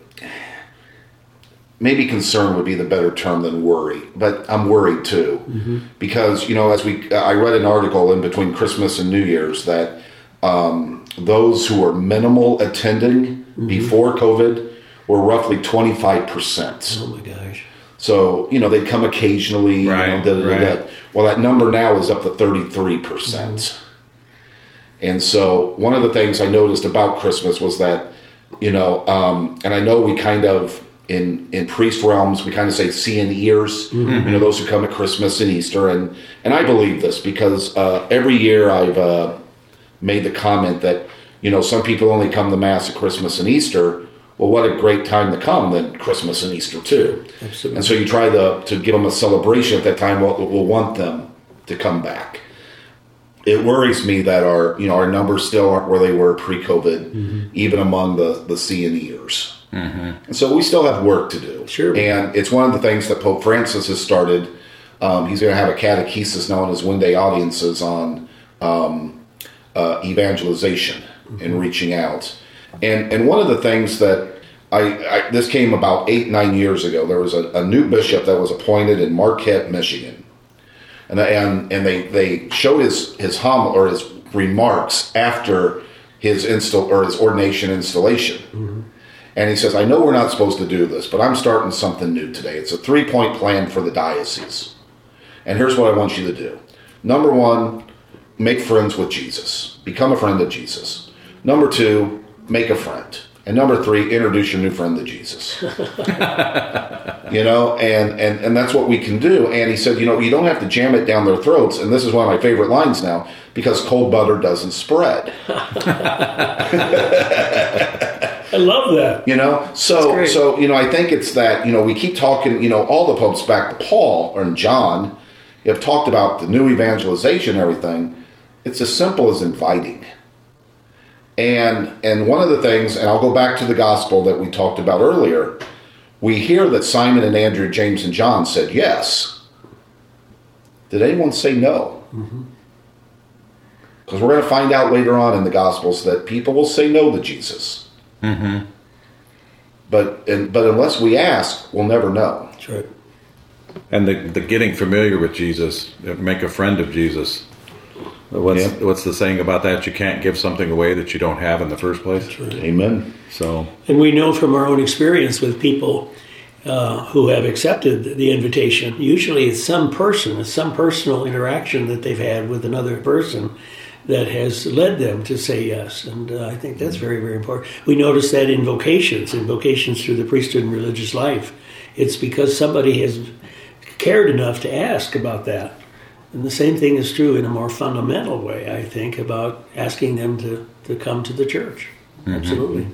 [SPEAKER 2] maybe concern would be the better term than worry, but I'm worried too mm-hmm. because you know as we I read an article in between Christmas and New Year's that um, those who were minimal attending mm-hmm. before COVID were roughly 25 percent.
[SPEAKER 1] Oh my gosh!
[SPEAKER 2] So you know they come occasionally.
[SPEAKER 4] Right,
[SPEAKER 2] you know,
[SPEAKER 4] right.
[SPEAKER 2] well, that number now is up to 33 percent. Mm-hmm. And so one of the things I noticed about Christmas was that you know, um, and I know we kind of in in priest realms we kind of say seeing ears mm-hmm. you know those who come at christmas and easter and and i believe this because uh, every year i've uh, made the comment that you know some people only come to mass at christmas and easter well what a great time to come than christmas and easter too
[SPEAKER 1] Absolutely.
[SPEAKER 2] and so you try to to give them a celebration at that time we'll, we'll want them to come back it worries me that our you know our numbers still aren't where they were pre-covid mm-hmm. even among the the seeing Eers Mm-hmm. And so we still have work to do.
[SPEAKER 1] Sure.
[SPEAKER 2] And it's one of the things that Pope Francis has started. Um, he's going to have a catechesis known as Wednesday Audiences on um, uh, evangelization mm-hmm. and reaching out. And and one of the things that I, I, this came about eight nine years ago. There was a, a new bishop that was appointed in Marquette, Michigan, and and and they they showed his his hum or his remarks after his install or his ordination installation. Mm-hmm. And he says, I know we're not supposed to do this, but I'm starting something new today. It's a three point plan for the diocese. And here's what I want you to do. Number one, make friends with Jesus, become a friend of Jesus. Number two, make a friend. And number three, introduce your new friend to Jesus. you know, and, and and that's what we can do. And he said, you know, you don't have to jam it down their throats. And this is one of my favorite lines now, because cold butter doesn't spread.
[SPEAKER 1] I love that.
[SPEAKER 2] You know, so so you know, I think it's that you know we keep talking. You know, all the popes back to Paul or John, have talked about the new evangelization everything, it's as simple as inviting. And and one of the things, and I'll go back to the gospel that we talked about earlier, we hear that Simon and Andrew, James and John said yes. Did anyone say no? Mm-hmm. Because we're going to find out later on in the Gospels that people will say no to Jesus.
[SPEAKER 4] Mm-hmm.
[SPEAKER 2] But and, but unless we ask, we'll never know.
[SPEAKER 1] That's right.
[SPEAKER 4] And the, the getting familiar with Jesus, uh, make a friend of Jesus. What's,
[SPEAKER 2] Yeah.
[SPEAKER 4] what's the saying about that? You can't give something away that you don't have in the first place.
[SPEAKER 2] Amen.
[SPEAKER 4] So,
[SPEAKER 1] And we know from our own experience with people uh, who have accepted the invitation, usually it's some person, it's some personal interaction that they've had with another person that has led them to say yes. And uh, I think that's very, very important. We notice that in vocations, in vocations through the priesthood and religious life. It's because somebody has cared enough to ask about that. And the same thing is true in a more fundamental way, I think, about asking them to, to come to the church. Absolutely.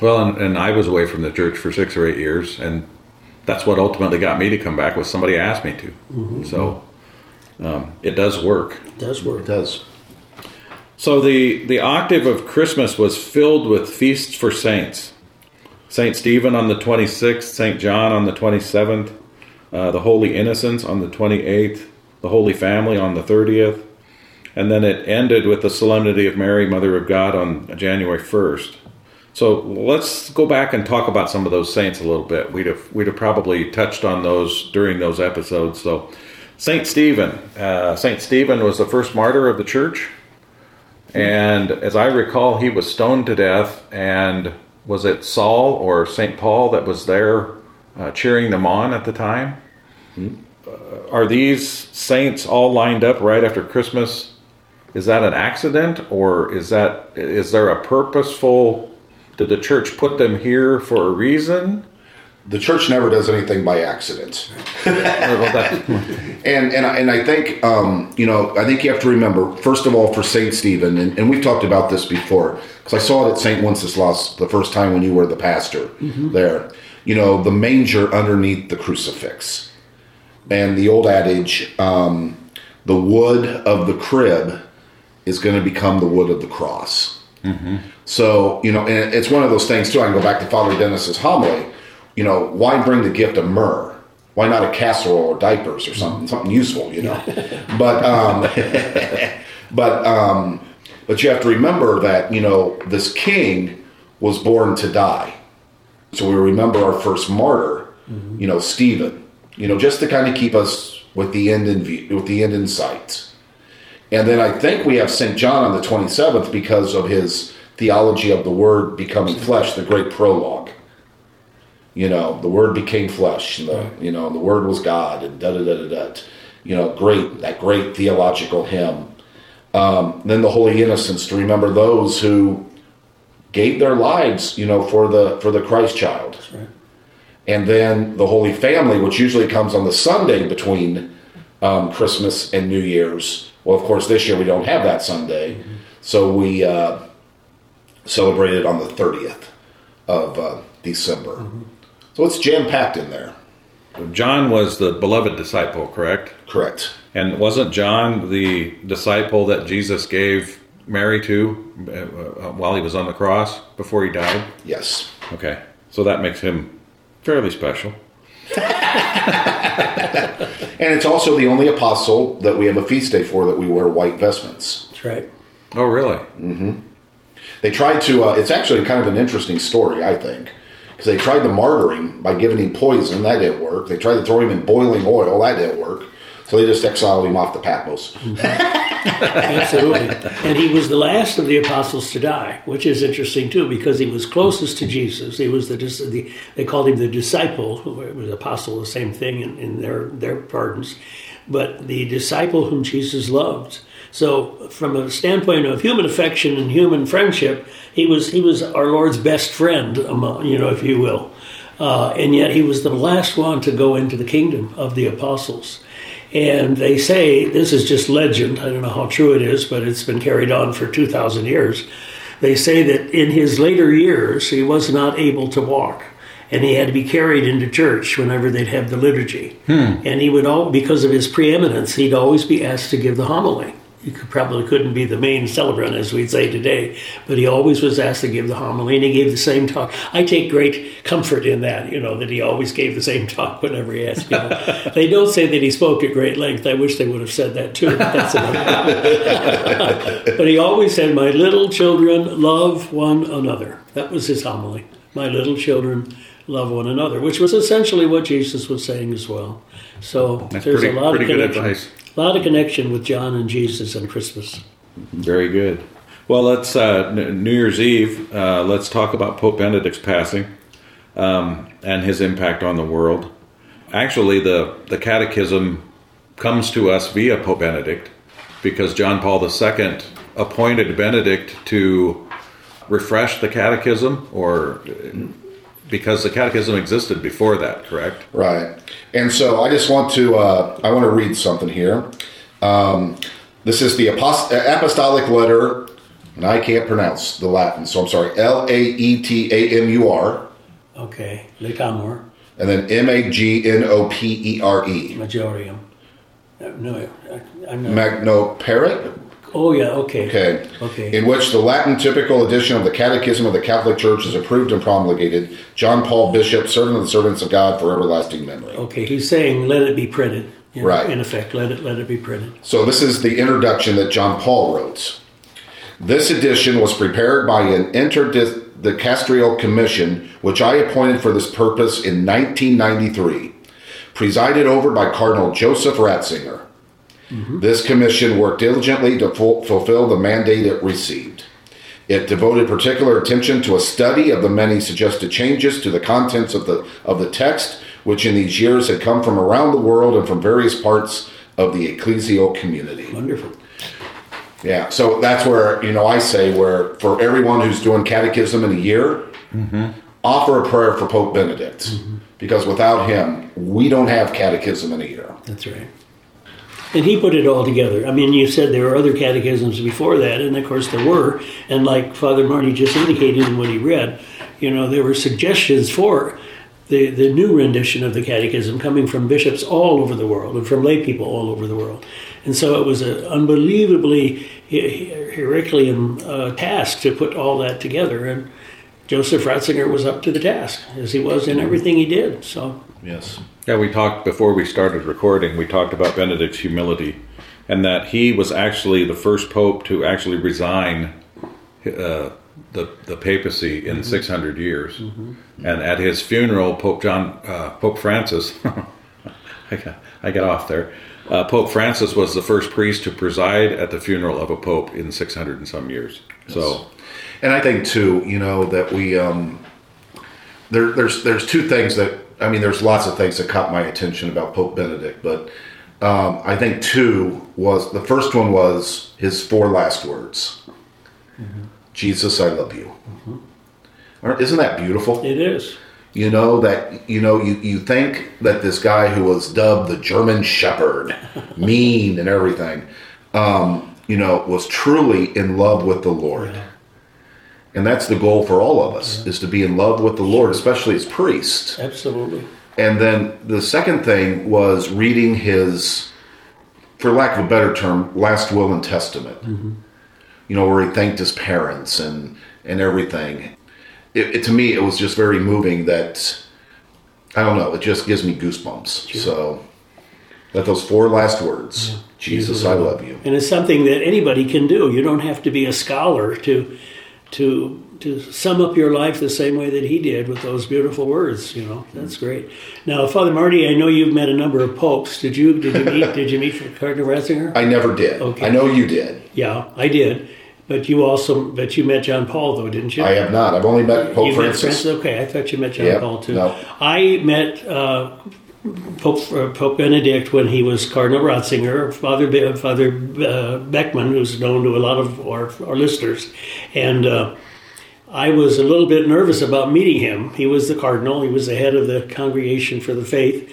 [SPEAKER 4] well, and, and I was away from the church for six or eight years, and that's what ultimately got me to come back was somebody asked me to. So, um, it does work.
[SPEAKER 1] It does work.
[SPEAKER 2] It does.
[SPEAKER 4] So the the octave of Christmas was filled with feasts for saints. Saint Stephen on the 26th, Saint John on the 27th, uh, the Holy Innocents on the 28th, the Holy Family on the 30th, and then it ended with the Solemnity of Mary, Mother of God, on January 1st. So let's go back and talk about some of those saints a little bit. We'd have we'd have probably touched on those during those episodes. So Saint Stephen, uh, Saint Stephen was the first martyr of the church. And as I recall, he was stoned to death. And was it Saul or St. Paul that was there uh, cheering them on at the time? Uh, are these saints all lined up right after Christmas? Is that an accident, or is that is there a purposeful? Did the church put them here for a reason?
[SPEAKER 2] The church never does anything by accident. And and I, and I think um, you know I think you have to remember first of all for Saint Stephen and, and we've talked about this before because I saw it at Saint Wenceslas the first time when you were the pastor there. You know the manger underneath the crucifix, and the old adage, um, the wood of the crib is going to become the wood of the cross. So you know, and it's one of those things too. I can go back to Father Dennis's homily. You know, why bring the gift of myrrh? Why not a casserole or diapers or something, something useful? You know, but um, but um, but you have to remember that you know this king was born to die. So we remember our first martyr, you know, Stephen. You know, just to kind of keep us with the end in view, with the end in sight. And then I think we have St. John on the 27th because of his theology of the Word becoming flesh, the great prologue. You know, the Word became flesh, and the, you know, the Word was God, and da da da da da. You know, great, that great theological hymn. Um, then the Holy Innocents to remember those who gave their lives, you know, for the for the Christ child.
[SPEAKER 1] right.
[SPEAKER 2] And then the Holy Family, which usually comes on the Sunday between um, Christmas and New Year's. Well, of course, this year we don't have that Sunday, so we uh, celebrated on the 30th of uh, December. So it's jam packed in there.
[SPEAKER 4] John was the beloved disciple, correct?
[SPEAKER 2] Correct.
[SPEAKER 4] And wasn't John the disciple that Jesus gave Mary to uh, uh, while he was on the cross before he died?
[SPEAKER 2] Yes.
[SPEAKER 4] Okay, so that makes him fairly special.
[SPEAKER 2] And it's also the only apostle that we have a feast day for that we wear white vestments.
[SPEAKER 1] That's right.
[SPEAKER 4] Oh, really? Mm hmm.
[SPEAKER 2] They tried to, uh, it's actually kind of an interesting story, I think. Because they tried to martyr him by giving him poison, that didn't work. They tried to throw him in boiling oil, that didn't work. So they just exiled him off the Patmos.
[SPEAKER 1] Absolutely. and he was the last of the apostles to die, which is interesting too, because he was closest to Jesus. He was the, the they called him the disciple, who was apostle, the same thing in, in their their pardons, but the disciple whom Jesus loved. So, from a standpoint of human affection and human friendship, he was he was our Lord's best friend, among, you know, if you will. Uh, and yet, he was the last one to go into the kingdom of the apostles. And they say, this is just legend, I don't know how true it is, but it's been carried on for 2,000 years. They say that in his later years, he was not able to walk. and he had to be carried into church whenever they'd have the liturgy. And he would all because of his preeminence, he'd always be asked to give the homily. He could, probably couldn't be the main celebrant, as we'd say today, but he always was asked to give the homily, and he gave the same talk. I take great comfort in that, you know, that he always gave the same talk whenever he asked people. they don't say that he spoke at great length. I wish they would have said that too. But, that's but he always said, "My little children, love one another." That was his homily. My little children, love one another, which was essentially what Jesus was saying as well. So
[SPEAKER 4] That's
[SPEAKER 1] there's
[SPEAKER 4] pretty,
[SPEAKER 1] a lot of
[SPEAKER 4] good
[SPEAKER 1] connection.
[SPEAKER 4] advice.
[SPEAKER 1] A lot of connection with John and Jesus and Christmas.
[SPEAKER 4] Very good. Well, let's uh, New Year's Eve. Uh, let's talk about Pope Benedict's passing um, and his impact on the world. Actually, the the Catechism comes to us via Pope Benedict because John Paul II appointed Benedict to refresh the Catechism, or because the Catechism existed before that. Correct?
[SPEAKER 2] Right. And so I just want to uh, I want to read something here. Um, this is the apost- apostolic letter, and I can't pronounce the Latin, so I'm sorry. L A E T A M U R,
[SPEAKER 1] Okay, Letamor,
[SPEAKER 2] and then M A G N O P E R E.
[SPEAKER 1] Majorium. Uh, No, I- I'm not.
[SPEAKER 2] Magnoparet.
[SPEAKER 1] Oh yeah, okay.
[SPEAKER 2] Okay.
[SPEAKER 1] Okay.
[SPEAKER 2] In which the Latin typical edition of the Catechism of the Catholic Church is approved and promulgated. John Paul Bishop, servant of the servants of God for everlasting memory.
[SPEAKER 1] Okay, he's saying let it be printed. You know,
[SPEAKER 2] Right.
[SPEAKER 1] In effect, let it let it be printed.
[SPEAKER 2] So this is the introduction that John Paul wrote. This edition was prepared by an interdicasterial commission, which I appointed for this purpose in 1993, presided over by Cardinal Joseph Ratzinger. Mm-hmm. This commission worked diligently to ful- fulfill the mandate it received. It devoted particular attention to a study of the many suggested changes to the contents of the of the text, which in these years had come from around the world and from various parts of the ecclesial community.
[SPEAKER 1] Wonderful.
[SPEAKER 2] Yeah, so that's where you know I say where for everyone who's doing catechism in a year, mm-hmm. offer a prayer for Pope Benedict, mm-hmm. because without him, we don't have catechism in a year.
[SPEAKER 1] That's right. And he put it all together. I mean, you said there were other catechisms before that, and of course there were. And like Father Marty just indicated in what he read, you know, there were suggestions for the, the new rendition of the catechism coming from bishops all over the world and from lay people all over the world. And so it was an unbelievably Her- Heraclean uh, task to put all that together. And Joseph Ratzinger was up to the task, as he was in everything he did. So
[SPEAKER 2] Yes.
[SPEAKER 4] Yeah, we talked before we started recording. We talked about Benedict's humility, and that he was actually the first pope to actually resign uh, the the papacy in 600 years. And at his funeral, Pope John, uh, Pope Francis, I got I got off there. Uh, pope Francis was the first priest to preside at the funeral of a pope in 600 and some years. So,
[SPEAKER 2] And I think too, you know, that we um, there, there's there's two things that I mean, there's lots of things that caught my attention about Pope Benedict, but um, I think two was the first one was his four last words: "Jesus, I love you." Aren't- Isn't that beautiful?
[SPEAKER 1] it is.
[SPEAKER 2] You know that you know you you think that this guy who was dubbed the German Shepherd, mean and everything, um, you know, was truly in love with the Lord. And that's the goal for all of us is to be in love with the Lord, especially as priests.
[SPEAKER 1] Absolutely.
[SPEAKER 2] And then the second thing was reading his, for lack of a better term, last will and testament. Mm-hmm. You know, where he thanked his parents and and everything. It, it to me, it was just very moving. That I don't know. It just gives me goosebumps. So that those four last words, Jesus, I love you.
[SPEAKER 1] And it's something that anybody can do. You don't have to be a scholar to to to sum up your life the same way that he did with those beautiful words. You know, that's great. Now, Father Marty, I know you've met a number of popes. Did you did you meet did you meet Cardinal Ratzinger?
[SPEAKER 2] I never did.
[SPEAKER 1] Okay.
[SPEAKER 2] I know you did.
[SPEAKER 1] yeah, I did. But you also but you met John Paul though, didn't you?
[SPEAKER 2] I have not. I've only met Pope
[SPEAKER 1] you met
[SPEAKER 2] Francis.
[SPEAKER 1] Francis. Okay, I thought you met John
[SPEAKER 2] Yeah,
[SPEAKER 1] Paul too.
[SPEAKER 2] no.
[SPEAKER 1] I met uh, Pope uh, Pope Benedict when he was Cardinal Ratzinger. Father Be- Father uh, Beckman, who's known to a lot of our, our listeners, and uh, I was a little bit nervous about meeting him. He was the cardinal. He was the head of the Congregation for the Faith,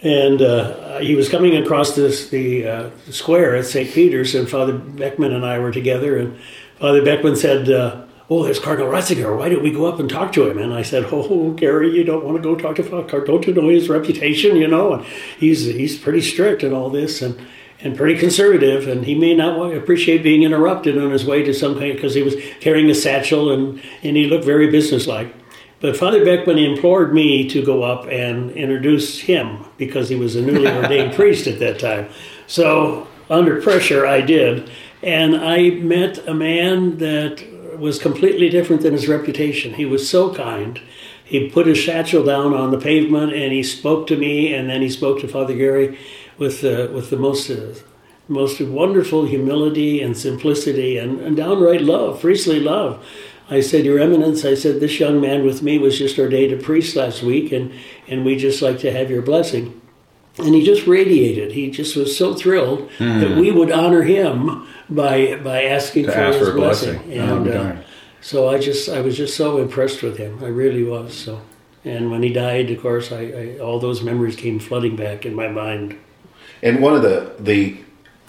[SPEAKER 1] and uh, he was coming across this the uh, square at St. Peter's, and Father Beckman and I were together, and Father Beckman said, uh, oh, there's Cardinal Ratzinger. Why don't we go up and talk to him? And I said, oh, Gary, you don't want to go talk to Father. Don't you know his reputation? You know, and he's he's pretty strict and all this, and and pretty conservative, and he may not appreciate being interrupted on his way to some kind because he was carrying a satchel and and he looked very businesslike. But Father Beckman implored me to go up and introduce him because he was a newly ordained priest at that time. So under pressure, I did, and I met a man that was completely different than his reputation. He was so kind. He put his satchel down on the pavement and he spoke to me, and then he spoke to Father Gary with with the most uh, most wonderful humility and simplicity and, and downright love, priestly love. I said, Your Eminence, I said, this young man with me was just ordained a priest last week, and, and we just like to have your blessing. And he just radiated. He just was so thrilled that we would honor him by by asking
[SPEAKER 4] To
[SPEAKER 1] for
[SPEAKER 4] ask
[SPEAKER 1] his
[SPEAKER 4] for a
[SPEAKER 1] blessing.
[SPEAKER 4] blessing.
[SPEAKER 1] And
[SPEAKER 4] Oh,
[SPEAKER 1] uh, so I just I was just so impressed with him. I really was. So, and when he died, of course, I, I all those memories came flooding back in my mind.
[SPEAKER 2] And one of the the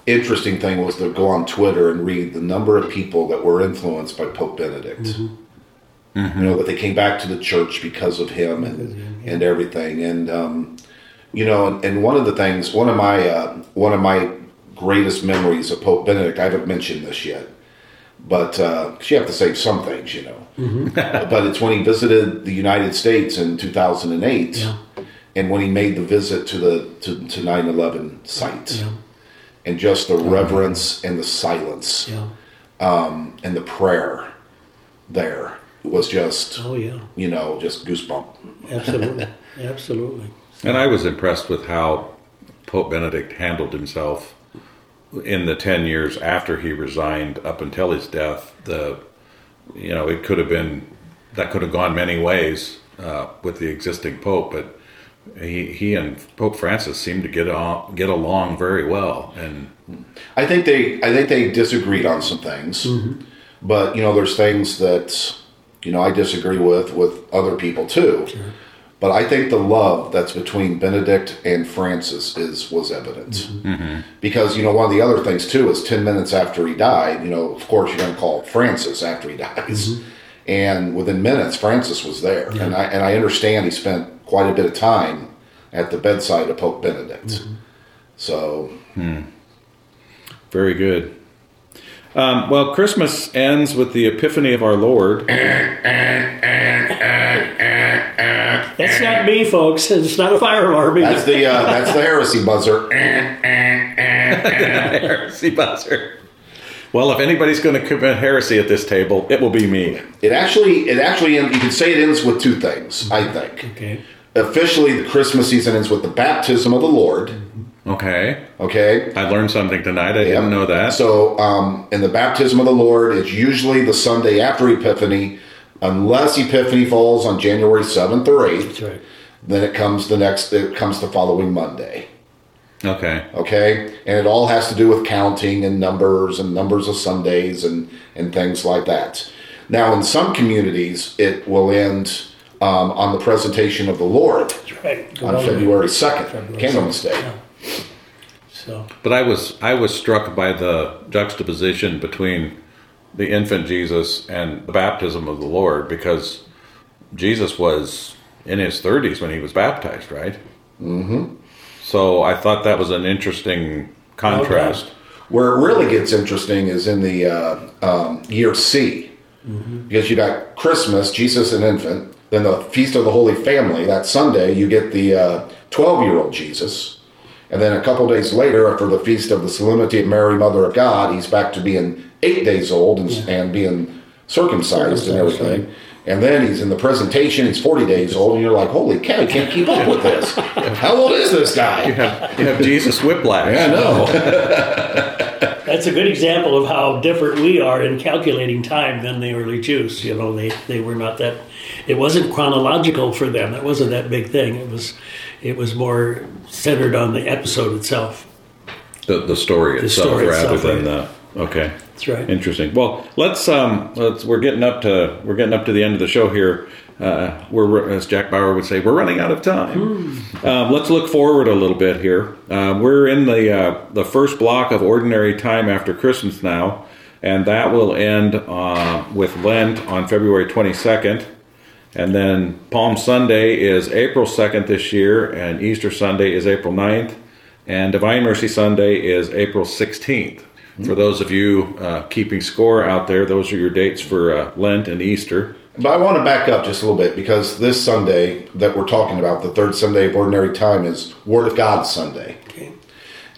[SPEAKER 2] interesting thing was to go on Twitter and read the number of people that were influenced by Pope Benedict. You know that they came back to the church because of him and and everything. And um, you know, and, one of the things, one of my uh, one of my greatest memories of Pope Benedict, I haven't mentioned this yet, but uh, you have to say some things, you know. but it's when he visited the United States in 2008
[SPEAKER 1] Yeah.
[SPEAKER 2] and when he made the visit to the to, to 9-11 site
[SPEAKER 1] Yeah,
[SPEAKER 2] and just the reverence and the silence
[SPEAKER 1] yeah.
[SPEAKER 2] and the prayer there was just
[SPEAKER 1] Oh yeah,
[SPEAKER 2] you know just goosebump
[SPEAKER 1] absolutely, absolutely.
[SPEAKER 4] And I was impressed with how Pope Benedict handled himself in the 10 years after he resigned up until his death. The, you know, it could have been, that could have gone many ways uh, with the existing Pope, but he, he and Pope Francis seemed to get on, get along very well. And
[SPEAKER 2] i think they i think they disagreed on some things but you know there's things that you know i disagree with with other people too but i think the love that's between benedict and francis is was evident mm-hmm. because you know one of the other things too is 10 minutes after he died you know of course you're going to call francis after he dies. Mm-hmm. And within minutes francis was there. And i and i understand he spent quite a bit of time at the bedside of pope benedict. Mm-hmm. So hmm.
[SPEAKER 4] very good. Um, well, Christmas ends with the Epiphany of our Lord.
[SPEAKER 1] That's not me, folks. It's not a fire alarm.
[SPEAKER 2] that's the uh, that's the heresy buzzer
[SPEAKER 4] heresy buzzer. Well, if anybody's going to commit heresy at this table, it will be me.
[SPEAKER 2] It actually, it actually, you can say it ends with two things. I think
[SPEAKER 1] okay.
[SPEAKER 2] officially, the Christmas season ends with the baptism of the Lord.
[SPEAKER 4] Okay.
[SPEAKER 2] Okay,
[SPEAKER 4] I learned something tonight. I didn't know that.
[SPEAKER 2] So, um, in the baptism of the Lord, it's usually the Sunday after Epiphany, unless Epiphany falls on January seventh or eighth.
[SPEAKER 1] Right.
[SPEAKER 2] Then it comes the next. It comes the following Monday.
[SPEAKER 4] okay.
[SPEAKER 2] okay and it all has to do with counting and numbers and numbers of sundays and and things like that now in some communities it will end um, on the presentation of the lord
[SPEAKER 1] right.
[SPEAKER 2] on february 2nd candlemas day
[SPEAKER 1] yeah. So
[SPEAKER 4] But I was I was struck by the juxtaposition between the infant Jesus and the baptism of the Lord because Jesus was in his 30s when he was baptized, right? Mm-hmm. So I thought that was an interesting contrast.
[SPEAKER 2] where it really gets interesting is in the uh, um, year c because you got christmas jesus an infant then the feast of the holy family that sunday you get the 12 year old jesus And then a couple days later, after the feast of the Solemnity of Mary, Mother of God, he's back to being eight days old and, and being circumcised and
[SPEAKER 1] Circumcised,
[SPEAKER 2] everything. And then he's in the presentation, he's 40 days old, and you're like, holy cow, I can't keep up with this. How old is this guy?
[SPEAKER 4] You have, you have Jesus whiplash.
[SPEAKER 2] Yeah, I know.
[SPEAKER 1] That's a good example of how different we are in calculating time than the early Jews. You know, they, they were not that. It wasn't chronological for them. It wasn't that big thing. It was, it was more centered on the episode itself.
[SPEAKER 4] The, the story itself
[SPEAKER 1] story
[SPEAKER 4] rather
[SPEAKER 1] itself,
[SPEAKER 4] than the. Okay.
[SPEAKER 1] That's right.
[SPEAKER 4] Interesting. Well, let's um, let's we're getting up to we're getting up to the end of the show here. Uh, we're as Jack Bauer would say, we're running out of time. Um, let's look forward a little bit here. Uh, we're in the uh, the first block of ordinary time after Christmas now. and that will end uh, with Lent on February 22nd. And then Palm Sunday is April 2nd this year, and Easter Sunday is April 9th, and Divine Mercy Sunday is April 16th. For those of you uh, keeping score out there, those are your dates for uh, Lent and Easter.
[SPEAKER 2] But I want to back up just a little bit because this Sunday that we're talking about, the third Sunday of Ordinary Time, is Word of God Sunday,
[SPEAKER 1] Okay.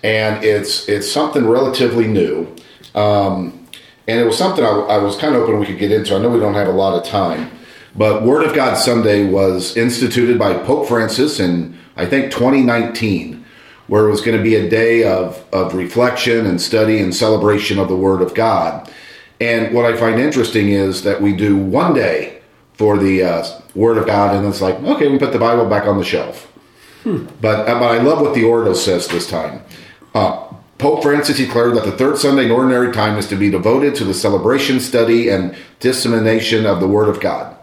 [SPEAKER 2] and it's it's something relatively new, um, and it was something I, I was kind of hoping we could get into. I know we don't have a lot of time, but Word of God Sunday was instituted by Pope Francis in I think 2019, where it was going to be a day of of reflection and study and celebration of the Word of God. And what I find interesting is that we do one day for the uh, Word of God, and it's like, okay, we put the Bible back on the shelf. But, uh, but I love what the Ordo says this time. Uh, Pope Francis declared that the third Sunday in Ordinary Time is to be devoted to the celebration, study, and dissemination of the Word of God.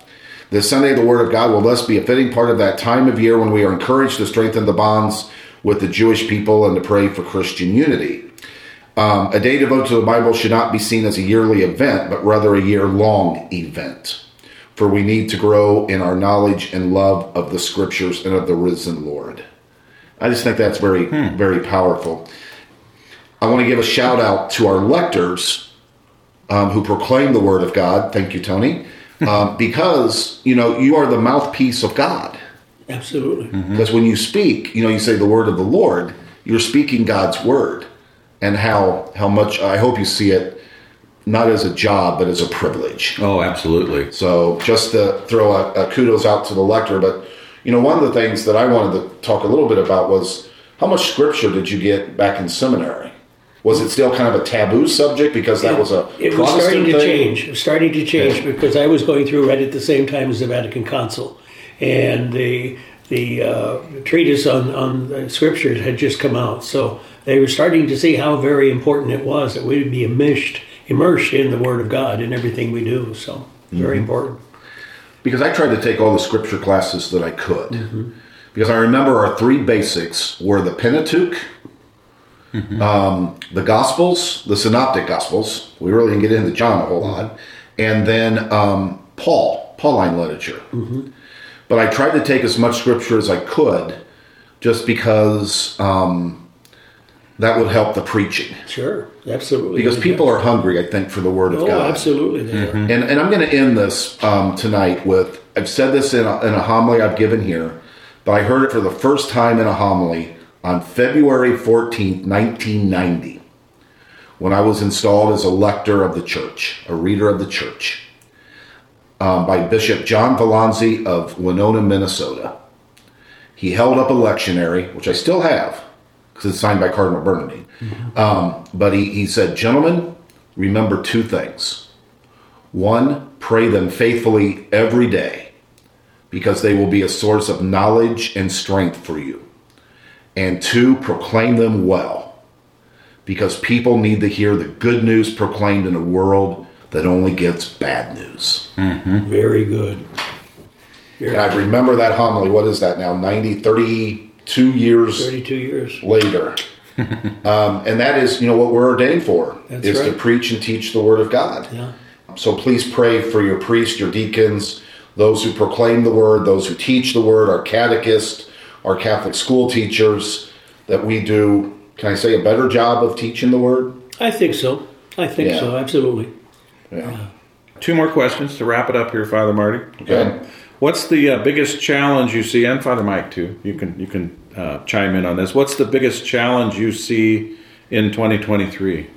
[SPEAKER 2] This Sunday, of the Word of God will thus be a fitting part of that time of year when we are encouraged to strengthen the bonds with the Jewish people and to pray for Christian unity. Um, a day devoted to the Bible should not be seen as a yearly event, but rather a year long event. For we need to grow in our knowledge and love of the scriptures and of the risen Lord. I just think that's very, very powerful. I want to give a shout out to our lectors um, who proclaim the word of God. Thank you, Tony. Um, because, you know, you are the mouthpiece of God.
[SPEAKER 1] Absolutely.
[SPEAKER 2] Because when you speak, you know, you say the word of the Lord, you're speaking God's word. And how how much I hope you see it not as a job, but as a privilege.
[SPEAKER 4] Oh, absolutely.
[SPEAKER 2] So just to throw a, a kudos out to the lector, but you know, one of the things that I wanted to talk a little bit about was how much scripture did you get back in seminary? Was it still kind of a taboo subject because that was a
[SPEAKER 1] It was starting to
[SPEAKER 2] thing?
[SPEAKER 1] change. It was starting to change because I was going through right at the same time as the Vatican Council, and the the uh, treatise on on the scriptures had just come out. So they were starting to see how very important it was that we would be immersed immersed in the Word of God in everything we do. So very
[SPEAKER 2] Mm-hmm.
[SPEAKER 1] important.
[SPEAKER 2] because I tried to take all the scripture classes that I could.
[SPEAKER 1] Mm-hmm.
[SPEAKER 2] Because I remember our three basics were the Pentateuch,
[SPEAKER 1] Mm-hmm.
[SPEAKER 2] um, the Gospels, the Synoptic Gospels. We really didn't get into John a whole lot, and then um, Paul, Pauline literature.
[SPEAKER 1] Mm-hmm.
[SPEAKER 2] But I tried to take as much scripture as I could, just because um, that would help the preaching.
[SPEAKER 1] Sure, absolutely.
[SPEAKER 2] Because people are hungry, I think, for the Word of
[SPEAKER 1] Oh,
[SPEAKER 2] God.
[SPEAKER 1] absolutely, are.
[SPEAKER 2] And, and I'm going to end this um, tonight with I've said this in a, in a homily I've given here, but I heard it for the first time in a homily on February 14th, 1990, when I was installed as a lector of the church, a reader of the church, um, by Bishop John Vlazny of Winona, Minnesota. He held up a lectionary, which I still have because it's signed by Cardinal Bernardin. Um, but he, he said, Gentlemen, remember two things. One, pray them faithfully every day because they will be a source of knowledge and strength for you. And two, proclaim them well because people need to hear the good news proclaimed in a world that only gets bad news.
[SPEAKER 1] Very good.
[SPEAKER 2] And I remember that homily, what is that now? 90, 32 years
[SPEAKER 1] Thirty-two years.
[SPEAKER 2] later. um, and that is, you know, what we're ordained for
[SPEAKER 1] That's
[SPEAKER 2] is to preach and teach the word of God.
[SPEAKER 1] Yeah.
[SPEAKER 2] So please pray for your priests, your deacons, those who proclaim the word, those who teach the word, our catechists, our Catholic school teachers, that we do, can I say, a better job of teaching the word?
[SPEAKER 1] I think so. I think
[SPEAKER 2] Yeah.
[SPEAKER 1] so. Absolutely.
[SPEAKER 2] Yeah.
[SPEAKER 4] Two more questions to wrap it up here, Father Marty.
[SPEAKER 2] Okay.
[SPEAKER 4] What's the uh, biggest challenge you see, and Father Mike too? You can you can uh, chime in on this. What's the biggest challenge you see in 2023?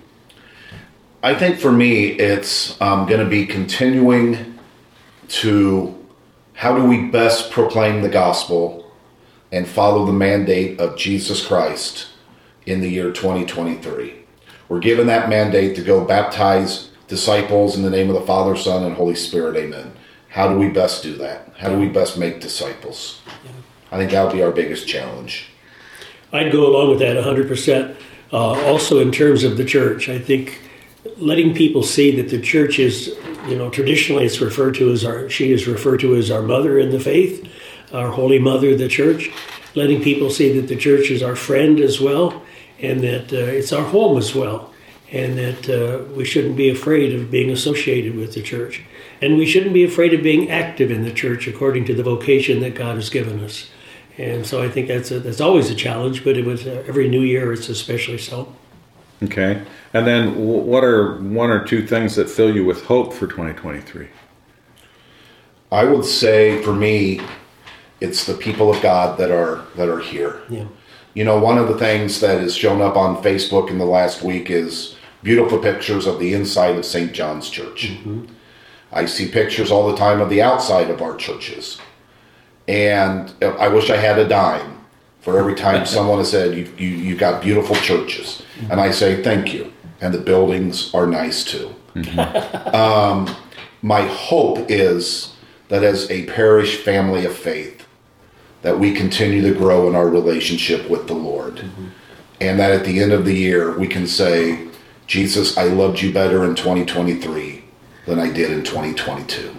[SPEAKER 2] I think for me, it's um, going to be continuing to how do we best proclaim the gospel and follow the mandate of Jesus Christ in the year 2023. We're given that mandate to go baptize disciples in the name of the Father, Son, and Holy Spirit. Amen. How do we best do that? How do we best make disciples? I think that would be our biggest challenge.
[SPEAKER 1] I'd go along with that 100%. Uh, also, in terms of the church, I think letting people see that the church is, you know, traditionally it's referred to as our, she is referred to as our mother in the faith, our Holy Mother, the church. Letting people see that the church is our friend as well, and that uh, it's our home as well. and that uh, we shouldn't be afraid of being associated with the church. And we shouldn't be afraid of being active in the church according to the vocation that God has given us. And so I think that's a, that's always a challenge, but it was uh, every new year it's especially so.
[SPEAKER 4] Okay. And then w- what are one or two things that fill you with hope for 2023?
[SPEAKER 2] I would say for me, it's the people of God that are that are here.
[SPEAKER 1] Yeah.
[SPEAKER 2] You know, one of the things that has shown up on Facebook in the last week is beautiful pictures of the inside of St. John's Church. I see pictures all the time of the outside of our churches. And I wish I had a dime for every time someone has said, you, you, you got beautiful churches. And I say, thank you. And the buildings are nice too. um, my hope is that as a parish family of faith, that we continue to grow in our relationship with the Lord. And that at the end of the year, we can say, Jesus, I loved you better in 2023 than I did in 2022.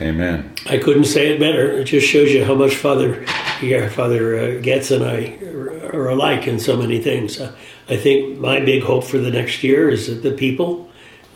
[SPEAKER 4] Amen.
[SPEAKER 1] I couldn't say it better. It just shows you how much Father, yeah, Father uh, Getz and I are alike in so many things. Uh, I think my big hope for the next year is that the people.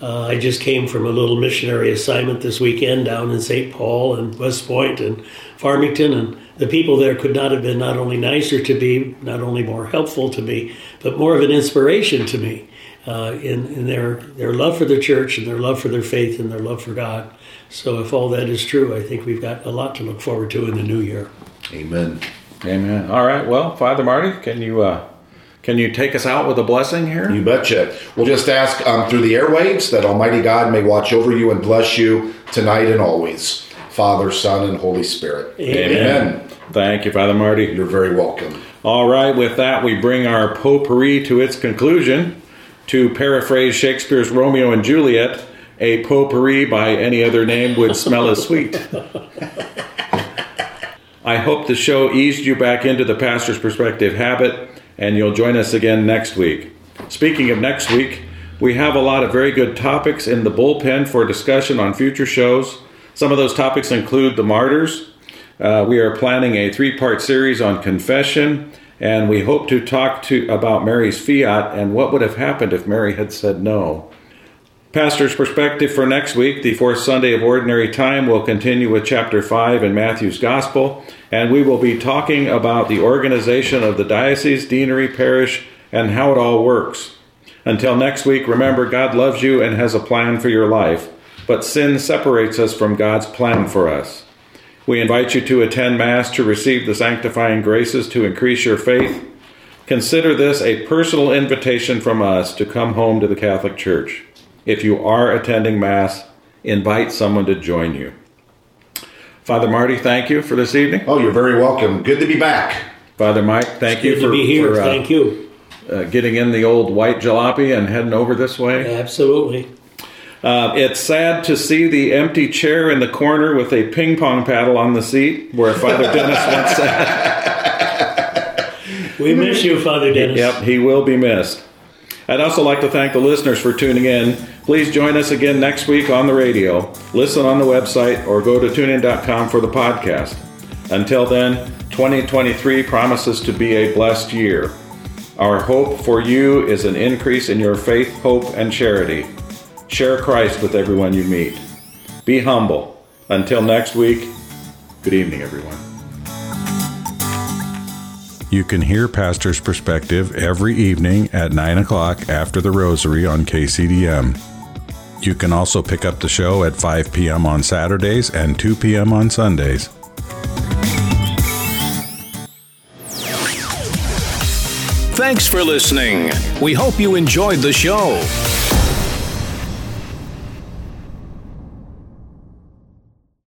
[SPEAKER 1] Uh, I just came from a little missionary assignment this weekend down in St. Paul and West Point and Farmington, and the people there could not have been not only nicer to me, not only more helpful to me, but more of an inspiration to me uh, in, in their, their love for the church and their love for their faith and their love for God. So, if all that is true, I think we've got a lot to look forward to in the new year.
[SPEAKER 2] Amen.
[SPEAKER 4] Amen. All right. Well, Father Marty, can you uh, can you take us out with a blessing here?
[SPEAKER 2] You betcha. We'll just ask um, through the airwaves that Almighty God may watch over you and bless you tonight and always. Father, Son, and Holy Spirit.
[SPEAKER 1] Amen.
[SPEAKER 4] Thank you, Father Marty.
[SPEAKER 2] You're very welcome.
[SPEAKER 4] All right, with that, we bring our potpourri to its conclusion. To paraphrase Shakespeare's Romeo and Juliet, a potpourri by any other name would smell as sweet. I hope the show eased you back into the pastor's perspective habit, and you'll join us again next week. Speaking of next week, we have a lot of very good topics in the bullpen for discussion on future shows. Some of those topics include the martyrs. Uh, we are planning a three-part series on confession, and we hope to talk to about Mary's fiat and what would have happened if Mary had said no. Pastor's perspective for next week, the fourth Sunday of Ordinary Time, will continue with chapter 5 in Matthew's Gospel, and we will be talking about the organization of the diocese, deanery, parish, and how it all works. Until next week, remember God loves you and has a plan for your life, but sin separates us from God's plan for us. We invite you to attend Mass to receive the sanctifying graces to increase your faith. Consider this a personal invitation from us to come home to the Catholic Church. If you are attending Mass, invite someone to join you. Father Marty, thank you for this evening.
[SPEAKER 2] Oh, you're very welcome. Good to be back.
[SPEAKER 4] Father Mike, thank you
[SPEAKER 1] Good
[SPEAKER 4] for,
[SPEAKER 1] to be here.
[SPEAKER 4] for, uh,
[SPEAKER 1] Thank you.
[SPEAKER 4] uh, getting in the old white jalopy and heading over this way.
[SPEAKER 1] Absolutely.
[SPEAKER 4] Uh, it's sad to see the empty chair in the corner with a ping pong paddle on the seat where Father Dennis once sat.
[SPEAKER 1] We miss you, Father Dennis.
[SPEAKER 4] Yep, he will be missed. I'd also like to thank the listeners for tuning in. Please join us again next week on the radio, listen on the website, or go to tunein.com for the podcast. Until then, 2023 promises to be a blessed year. Our hope for you is an increase in your faith, hope, and charity. Share Christ with everyone you meet. Be humble. Until next week, good evening, everyone. You can hear Pastor's Perspective every evening at 9 o'clock after the Rosary on KCDM. You can also pick up the show at 5 p.m. on Saturdays and 2 p.m. on Sundays.
[SPEAKER 3] Thanks for listening. We hope you enjoyed the show.